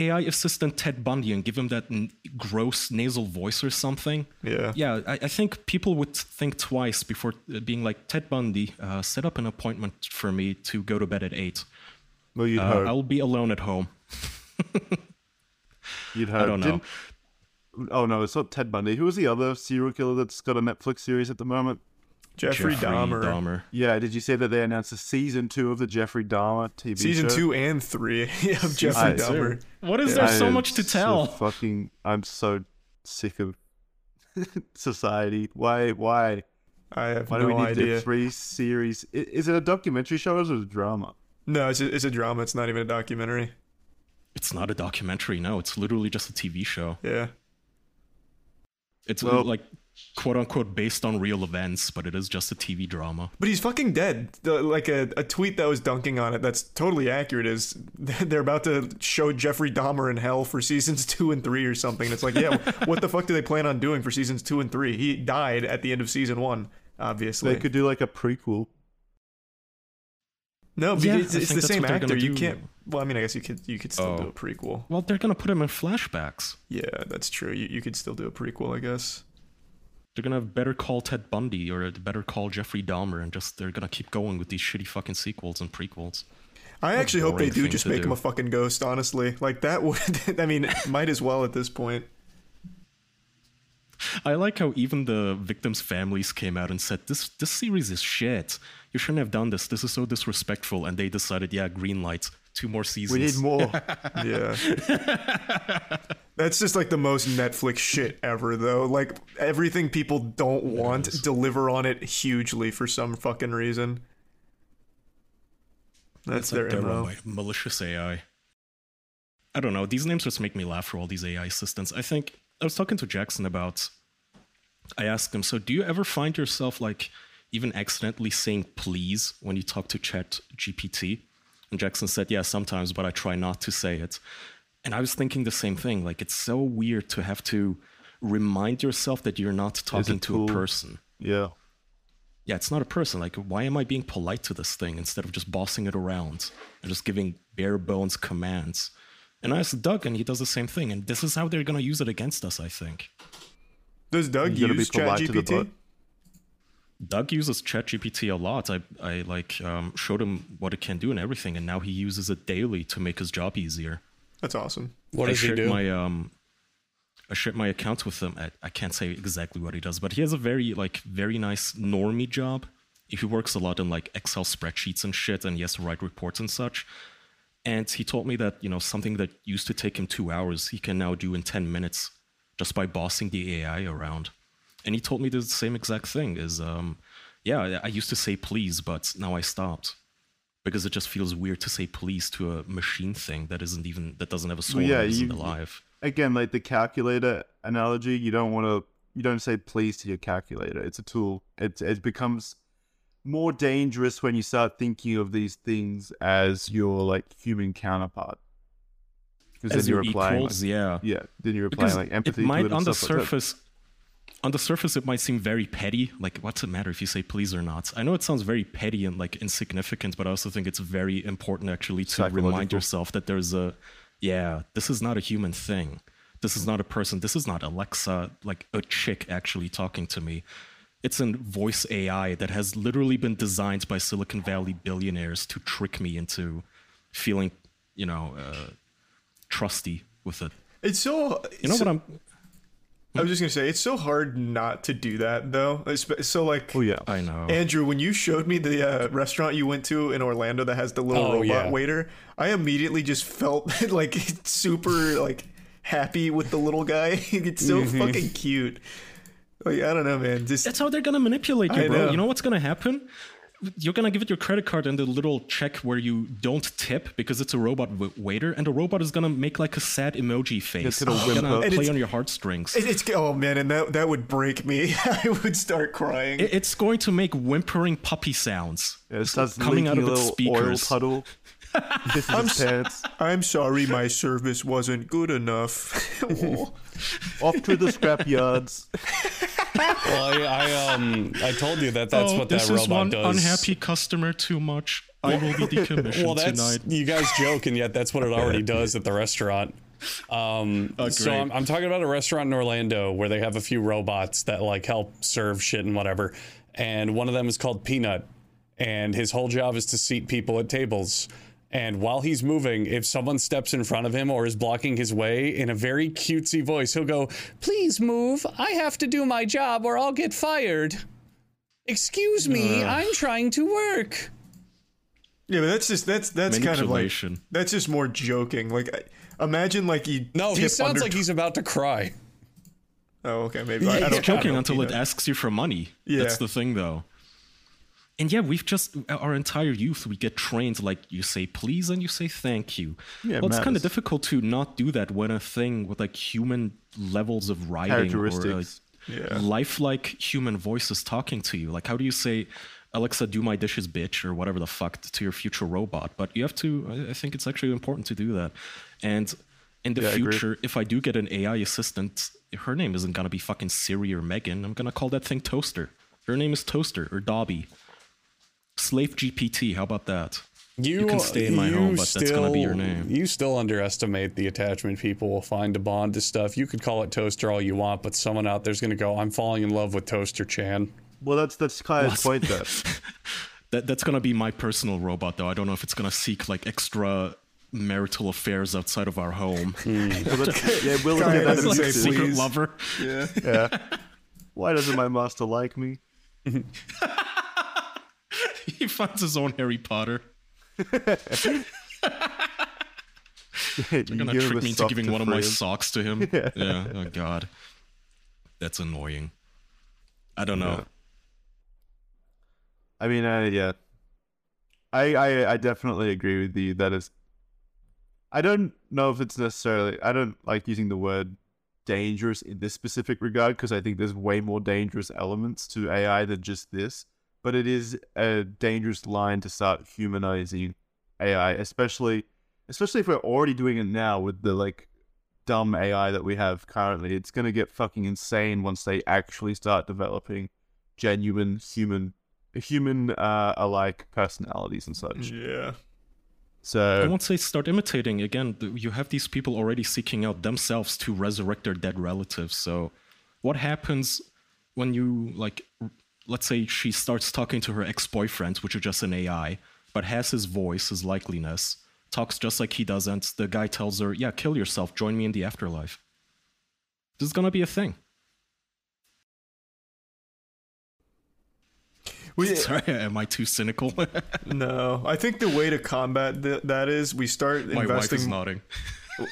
AI assistant Ted Bundy and give him that n- gross nasal voice or something. Yeah. Yeah, I, I think people would think twice before uh, being like Ted Bundy. Uh, set up an appointment for me to go to bed at eight. Well, you'd Uh, hope. I'll be alone at home. you'd hope. don't know. Didn't- Oh no, it's not Ted Bundy. Who was the other serial killer that's got a Netflix series at the moment? Jeffrey, Dahmer. Yeah, did you say that they announced a season two of the Jeffrey Dahmer TV show? Season show? two and three of Jeffrey I- Dahmer. What is I there so am much to so tell? fucking, I'm so sick of society. Why? Why? I have Why no do we need idea. three series? Is it a documentary show or is it a drama? No, it's a, it's a drama. It's not even a documentary. It's not a documentary. No, it's literally just a TV show. Yeah. It's Well- like quote unquote based on real events, but it is just a TV drama. But he's fucking dead. The, like a, a tweet that was dunking on it that's totally accurate is they're about to show Jeffrey Dahmer in hell for seasons two and three or something. And it's like, yeah, what the fuck do they plan on doing for seasons two and three? He died at the end of season one, obviously. They could do like a prequel. no, Yeah, because I it's think the same actor. You do. can't. Well, I mean, I guess you could. You could still Oh. do a prequel. Well, they're gonna put him in flashbacks. Yeah, that's true. You, you could still do a prequel, I guess. They're gonna have better call Ted Bundy or better call Jeffrey Dahmer, and just they're gonna keep going with these shitty fucking sequels and prequels. I actually hope they do just to make him a fucking ghost. Honestly, like that would. I mean, might as well at this point. I like how even the victims' families came out and said this this series is shit. You shouldn't have done this. This is so disrespectful. And they decided, yeah, green lights, two more seasons. We need more. Yeah. That's just like the most Netflix shit ever, though. Like everything people don't want, is. deliver on it hugely for some fucking reason. That's It's their like MO. malicious AI. I don't know. These names just make me laugh for all these AI assistants. I think I was talking to Jackson about. I asked him, so do you ever find yourself like even accidentally saying please when you talk to Chat GPT? And Jackson said, yeah, sometimes, but I try not to say it. And I was thinking the same thing. Like it's so weird to have to remind yourself that you're not talking to a person. Yeah. Yeah, it's not a person. Like, why am I being polite to this thing instead of just bossing it around and just giving bare bones commands? And I asked Doug, and he does the same thing. And this is how they're gonna use it against us, I think. Does Doug You gotta be use polite to the ChatGPT? Bot. Doug uses ChatGPT a lot. I I like um, showed him what it can do and everything, and now he uses it daily to make his job easier. That's awesome. What I does he shared do? my um, I shared my account with him. I, I can't say exactly what he does, but he has a very like very nice normie job. He works a lot in like Excel spreadsheets and shit, and he has to write reports and such. And he told me that you know something that used to take him two hours, he can now do in ten minutes, just by bossing the AI around. And he told me the same exact thing. Is um, yeah, I used to say please, but now I stopped because it just feels weird to say please to a machine thing that isn't even that doesn't have a soul yeah, you- alive. Again, like the calculator analogy, you don't want to. You don't say please to your calculator. It's a tool. It it becomes more dangerous when you start thinking of these things as your like human counterpart. Because As then you're your applying, equals, like, yeah. yeah, then you're applying Because like empathy it might on the stuff like surface on the surface it might seem very petty. Like what's it matter if you say please or not? I know it sounds very petty and like insignificant but i also think it's very important actually to remind yourself that there's a yeah this is not a human thing. This is not a person. This is not alexa like a chick actually talking to me. It's a voice ai that has literally been designed by silicon valley billionaires to trick me into feeling you know uh, trusty with it. It's so. you know so- what i'm I was just gonna say it's so hard not to do that though. Espe- So like, Oh yeah, i know Andrew, when you showed me the uh, restaurant you went to in Orlando that has the little Oh, robot yeah. waiter, I immediately just felt like super like happy with the little guy. it's so Mm-hmm. fucking cute. Like I don't know, man. Just That's how they're gonna manipulate you, I bro. know. You know what's gonna happen? You're gonna give it your credit card and the little check where you don't tip because it's a robot w- waiter, and the robot is gonna make like a sad emoji face. gonna It's gonna And play it's- on your heartstrings. it- it's oh man, and that that would break me. I would start crying. It- it's going to make whimpering puppy sounds yeah it starts coming out of a its little oil speakers. puddle. Pisses his pants. I'm sorry, my service wasn't good enough. Off to the scrap yards. Well, I, I um I told you that that's oh, what this that is robot one unhappy customer too much. I will be decommissioned Well, that's tonight. you guys joke, and yet that's what it already does at the restaurant. Um, Oh, so. I'm, I'm talking about a restaurant in Orlando where they have a few robots that like help serve shit and whatever, and one of them is called Peanut, and his whole job is to seat people at tables. And while he's moving, if someone steps in front of him or is blocking his way in a very cutesy voice, he'll go, Please move. I have to do my job or I'll get fired. Excuse me, I'm trying to work. yeah, but that's just that's that's kind of like that's just more joking. Like imagine like he No, he sounds under like he's about to cry. Oh, okay, maybe I, I It's don't joking I don't until it Peanut. asks you for money. Yeah. That's the thing, though. And yeah, we've just our entire youth we get trained like you say please and you say thank you. Yeah, it well, it's kind of difficult to not do that when a thing with like human levels of writing or a Yeah. lifelike human voice is talking to you. Like, how do you say, Alexa, do my dishes, bitch, or whatever the fuck to your future robot? But you have to. I- I think it's actually important to do that. And in the Yeah, I future, if I do get an AI assistant, her name isn't gonna be fucking Siri or Megan. I'm gonna call that thing Toaster. Her name is Toaster or Dobby. Slave GPT. How about that? You, can stay in my home, but that's gonna be your name. You still underestimate the attachment people will find to bond to stuff. You could call it Toaster all you want, but someone out there's going to go, I'm falling in love with Toaster Chan. Well, that's that's Kaya's point there. That that's gonna be my personal robot, though. I don't know if it's gonna seek like extra marital affairs outside of our home. Hmm. Well, that's, yeah, Will Kaya get that doesn't in say mixes. secret please. lover. Yeah. Yeah. Why doesn't my master like me? he finds his own Harry Potter. You're gonna trick me into giving one of my socks to him. yeah. Oh god. That's annoying. I don't know. Yeah. I mean, uh, yeah. I, I I definitely agree with you. That is, I don't know if it's necessarily. I don't like using the word dangerous in this specific regard because I think there's way more dangerous elements to AI than just this. But it is a dangerous line to start humanizing AI, especially especially if we're already doing it now with the like dumb AI that we have currently, it's gonna get fucking insane once they actually start developing genuine human human uh alike personalities and such. Yeah. So And once they start imitating, again, you have these people already seeking out themselves to resurrect their dead relatives. So, what happens when you, like, r- let's say she starts talking to her ex boyfriend, which is just an AI, but has his voice, his likeliness, talks just like he doesn't. the guy tells her, Yeah, kill yourself, join me in the afterlife. This is gonna be a thing. We, Sorry, am I too cynical? no, I think the way to combat th- that is we start My wife is investing. nodding.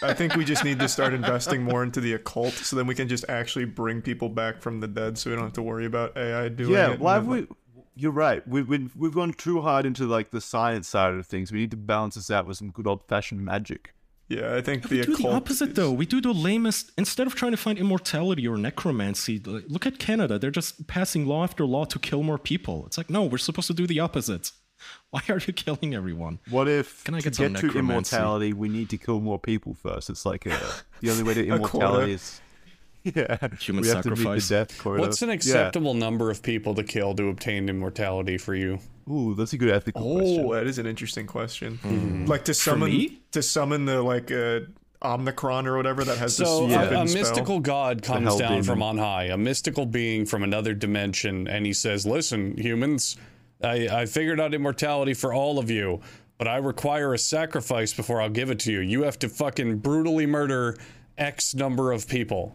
I think we just need to start investing more into the occult, so then we can just actually bring people back from the dead, so we don't have to worry about AI doing yeah, it. why have and then, we? You're right. We've been, we've gone too hard into like the science side of things. We need to balance this out with some good old fashioned magic. Yeah, I think We the do occult. the opposite is- though. We do the lamest. Instead of trying to find immortality or necromancy, look at Canada. They're just passing law after law to kill more people. It's like, no, we're supposed to do the opposite. Why are you killing everyone? What if Can I get some get to immortality, we need to kill more people first? It's like uh, a, the only way to immortality is yeah, Human we have to sacrifice. the death quota. What's an Yeah. acceptable number of people to kill to obtain immortality for you? Ooh, that's a good ethical Oh, question. that is an interesting question. Hmm. Mm-hmm. Like to summon to summon the like uh, Omnicron or whatever that has So this Yeah. a, a mystical god comes down demon. from on high, a mystical being from another dimension, and he says, "Listen, humans, I, I figured out immortality for all of you, but I require a sacrifice before I'll give it to you. You have to fucking brutally murder X number of people.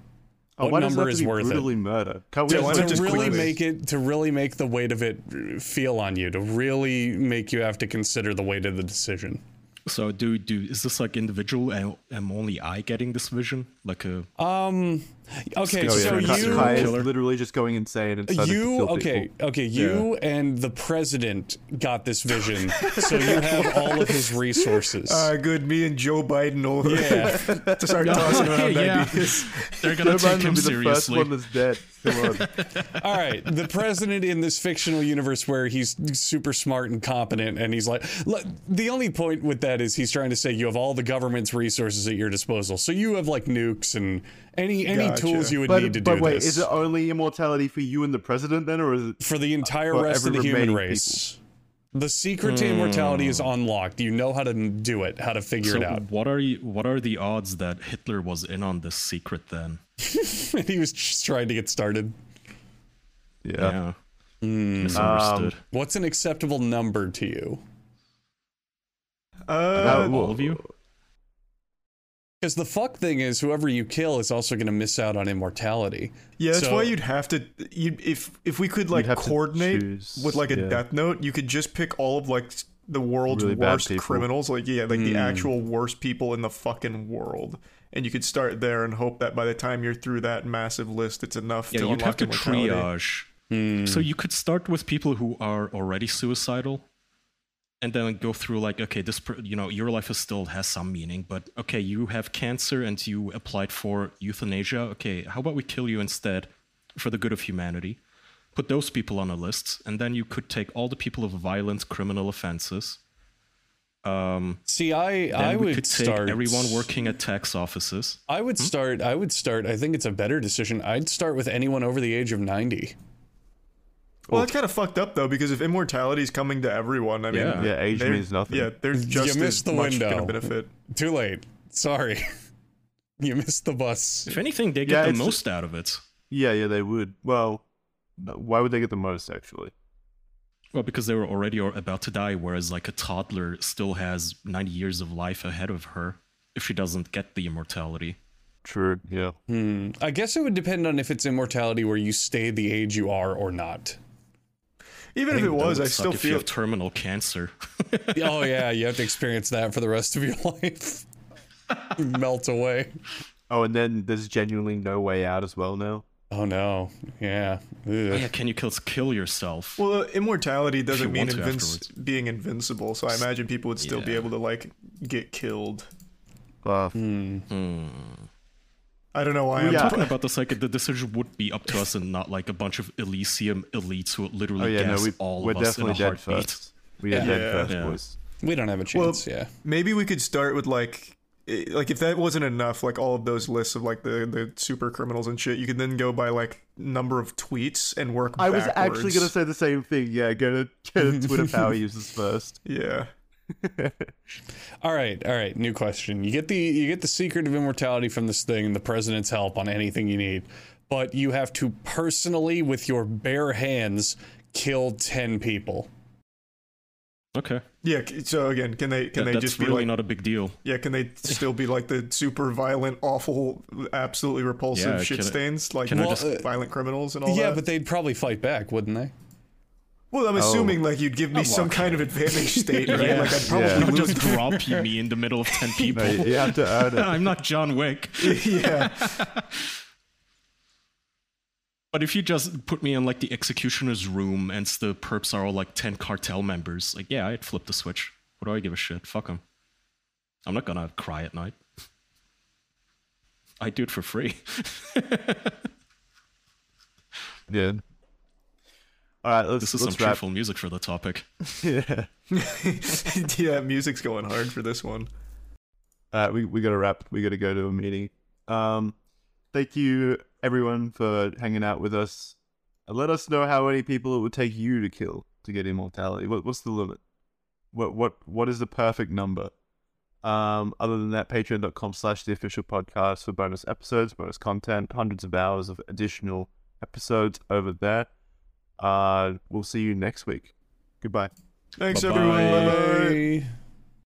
Oh, what why does it number is worth brutally it?" murder? Can't we to just really make it to really make the weight of it feel on you to really make you have to consider the weight of the decision So, do do is this like individual? Am, am only I getting this vision? Like a um okay Oh, so Kai- you Kai is Killer. literally just going insane and starting to you okay people. okay you and the president got this vision so you have all of his resources Uh, good. Me and Joe Biden will Yeah. to start tossing around Yeah. ideas. they're gonna Joe take Biden him will be the first seriously. one that's dead. Come on. all right the president in this fictional universe where he's super smart and competent and he's like look, the only point with that is he's trying to say you have all the government's resources at your disposal so you have like nukes and any any Gotcha. tools you would But, need to but do wait, this is it only immortality for you and the president then, or is it? for the entire for rest of the human remaining race the secret to immortality is hmm. unlocked you know how to do it how to figure So, it out what are you, what are the odds that Hitler was in on this secret then? he was just trying to get started Yeah. Yeah, hmm. misunderstood. Um, What's an acceptable number to you? Uh, About- All of you? Because the fuck thing is, whoever you kill is also going to miss out on immortality. yeah, that's So- why you'd have to. You if if we could like coordinate with like a yeah. death note, you could just pick all of like the world's Really worst criminals, like yeah, like Hmm. the actual worst people in the fucking world, and you could start there and hope that by the time you're through that massive list, it's enough Yeah, to you'd unlock have to triage. Hmm. So you could start with people who are already suicidal, and then go through like, okay, this, you know, your life is still has some meaning, but okay, you have cancer and you applied for euthanasia. Okay, how about we kill you instead, for the good of humanity? Put those people on a list, and then you could take all the people of violent criminal offenses. Um, See, I I we would could take start everyone working at tax offices. I would start. I would start. I think it's a better decision. I'd start with anyone over the age of ninety. Well, that's kind of fucked up though, because if immortality is coming to everyone, I mean, Yeah. Yeah, age they're- means nothing. Yeah, they're just missed as the much window. gonna benefit. Too late. Sorry, you missed the bus. If anything, they get Yeah, the it's- most out of it. Yeah, yeah, they would. Well, uh, why would they get the most actually? Well, because they were already or- about to die, whereas like a toddler still has 90 years of life ahead of her if she doesn't get the immortality. True. Yeah. Hmm. I guess it would depend on if it's immortality where you stay the age you are or not. Even if it was, would I suck still if you feel have terminal cancer. oh yeah, you have to experience that for the rest of your life. Melt away. Oh, and then there's genuinely no way out as well now. Oh no. Yeah. Ugh. Oh, yeah, can you kill, kill yourself? Well, uh, immortality doesn't mean want to invinci- afterwards. being invincible, so I imagine people would still be able to like get killed. Uh, I don't know why I'm Yeah. Talking about this, like the decision would be up to us and not like a bunch of Elysium elites who would literally oh yeah, no, we, all we're of us in a dead heartbeat. first. We are dead first, Yeah. boys. We don't have a Well, chance. yeah. Maybe we could start with like like if that wasn't enough, like all of those lists of like the the super criminals and shit, you could then go by like number of tweets and work. I was actually gonna say the same thing. Yeah, get a get a Twitter power users first. Yeah. All right, all right. New question. You get the you get the secret of immortality from this thing and the president's help on anything you need, but you have to personally, with your bare hands, kill ten people. Okay. Yeah. So again, can they can That- they that's just be really like not a big deal. yeah? Can they still be like the super violent, awful, absolutely repulsive Yeah, shit stains like can well, just- uh, violent criminals and all that? yeah, that? but they'd probably fight back, wouldn't they? Well, I'm oh. assuming like you'd give me I'm some lucky. kind of advantage state, right? Yeah. Like I'd probably Yeah. Not just drop you me in the middle of ten people. No, you, you have to earn it. I'm not John Wick. yeah. But if you just put me in like the executioner's room and the perps are all like 10 cartel members, like, yeah, I'd flip the switch. What do I give a shit? Fuck them. I'm not gonna cry at night. I do it for free. Yeah. All right, let's This is some let's wrap. cheerful music for the topic. Yeah. yeah, music's going hard for this one. All right, we we gotta wrap. We gotta go to a meeting. Um, thank you everyone for hanging out with us. And let us know how many people it would take you to kill to get immortality. What what's the limit? What what what is the perfect number? Um, other than that, patreon.com slash the official podcast for bonus episodes, bonus content, hundreds of hours of additional episodes over there. Uh, we'll see you next week. Goodbye. Thanks, Bye-bye. everyone. Bye bye. Bye.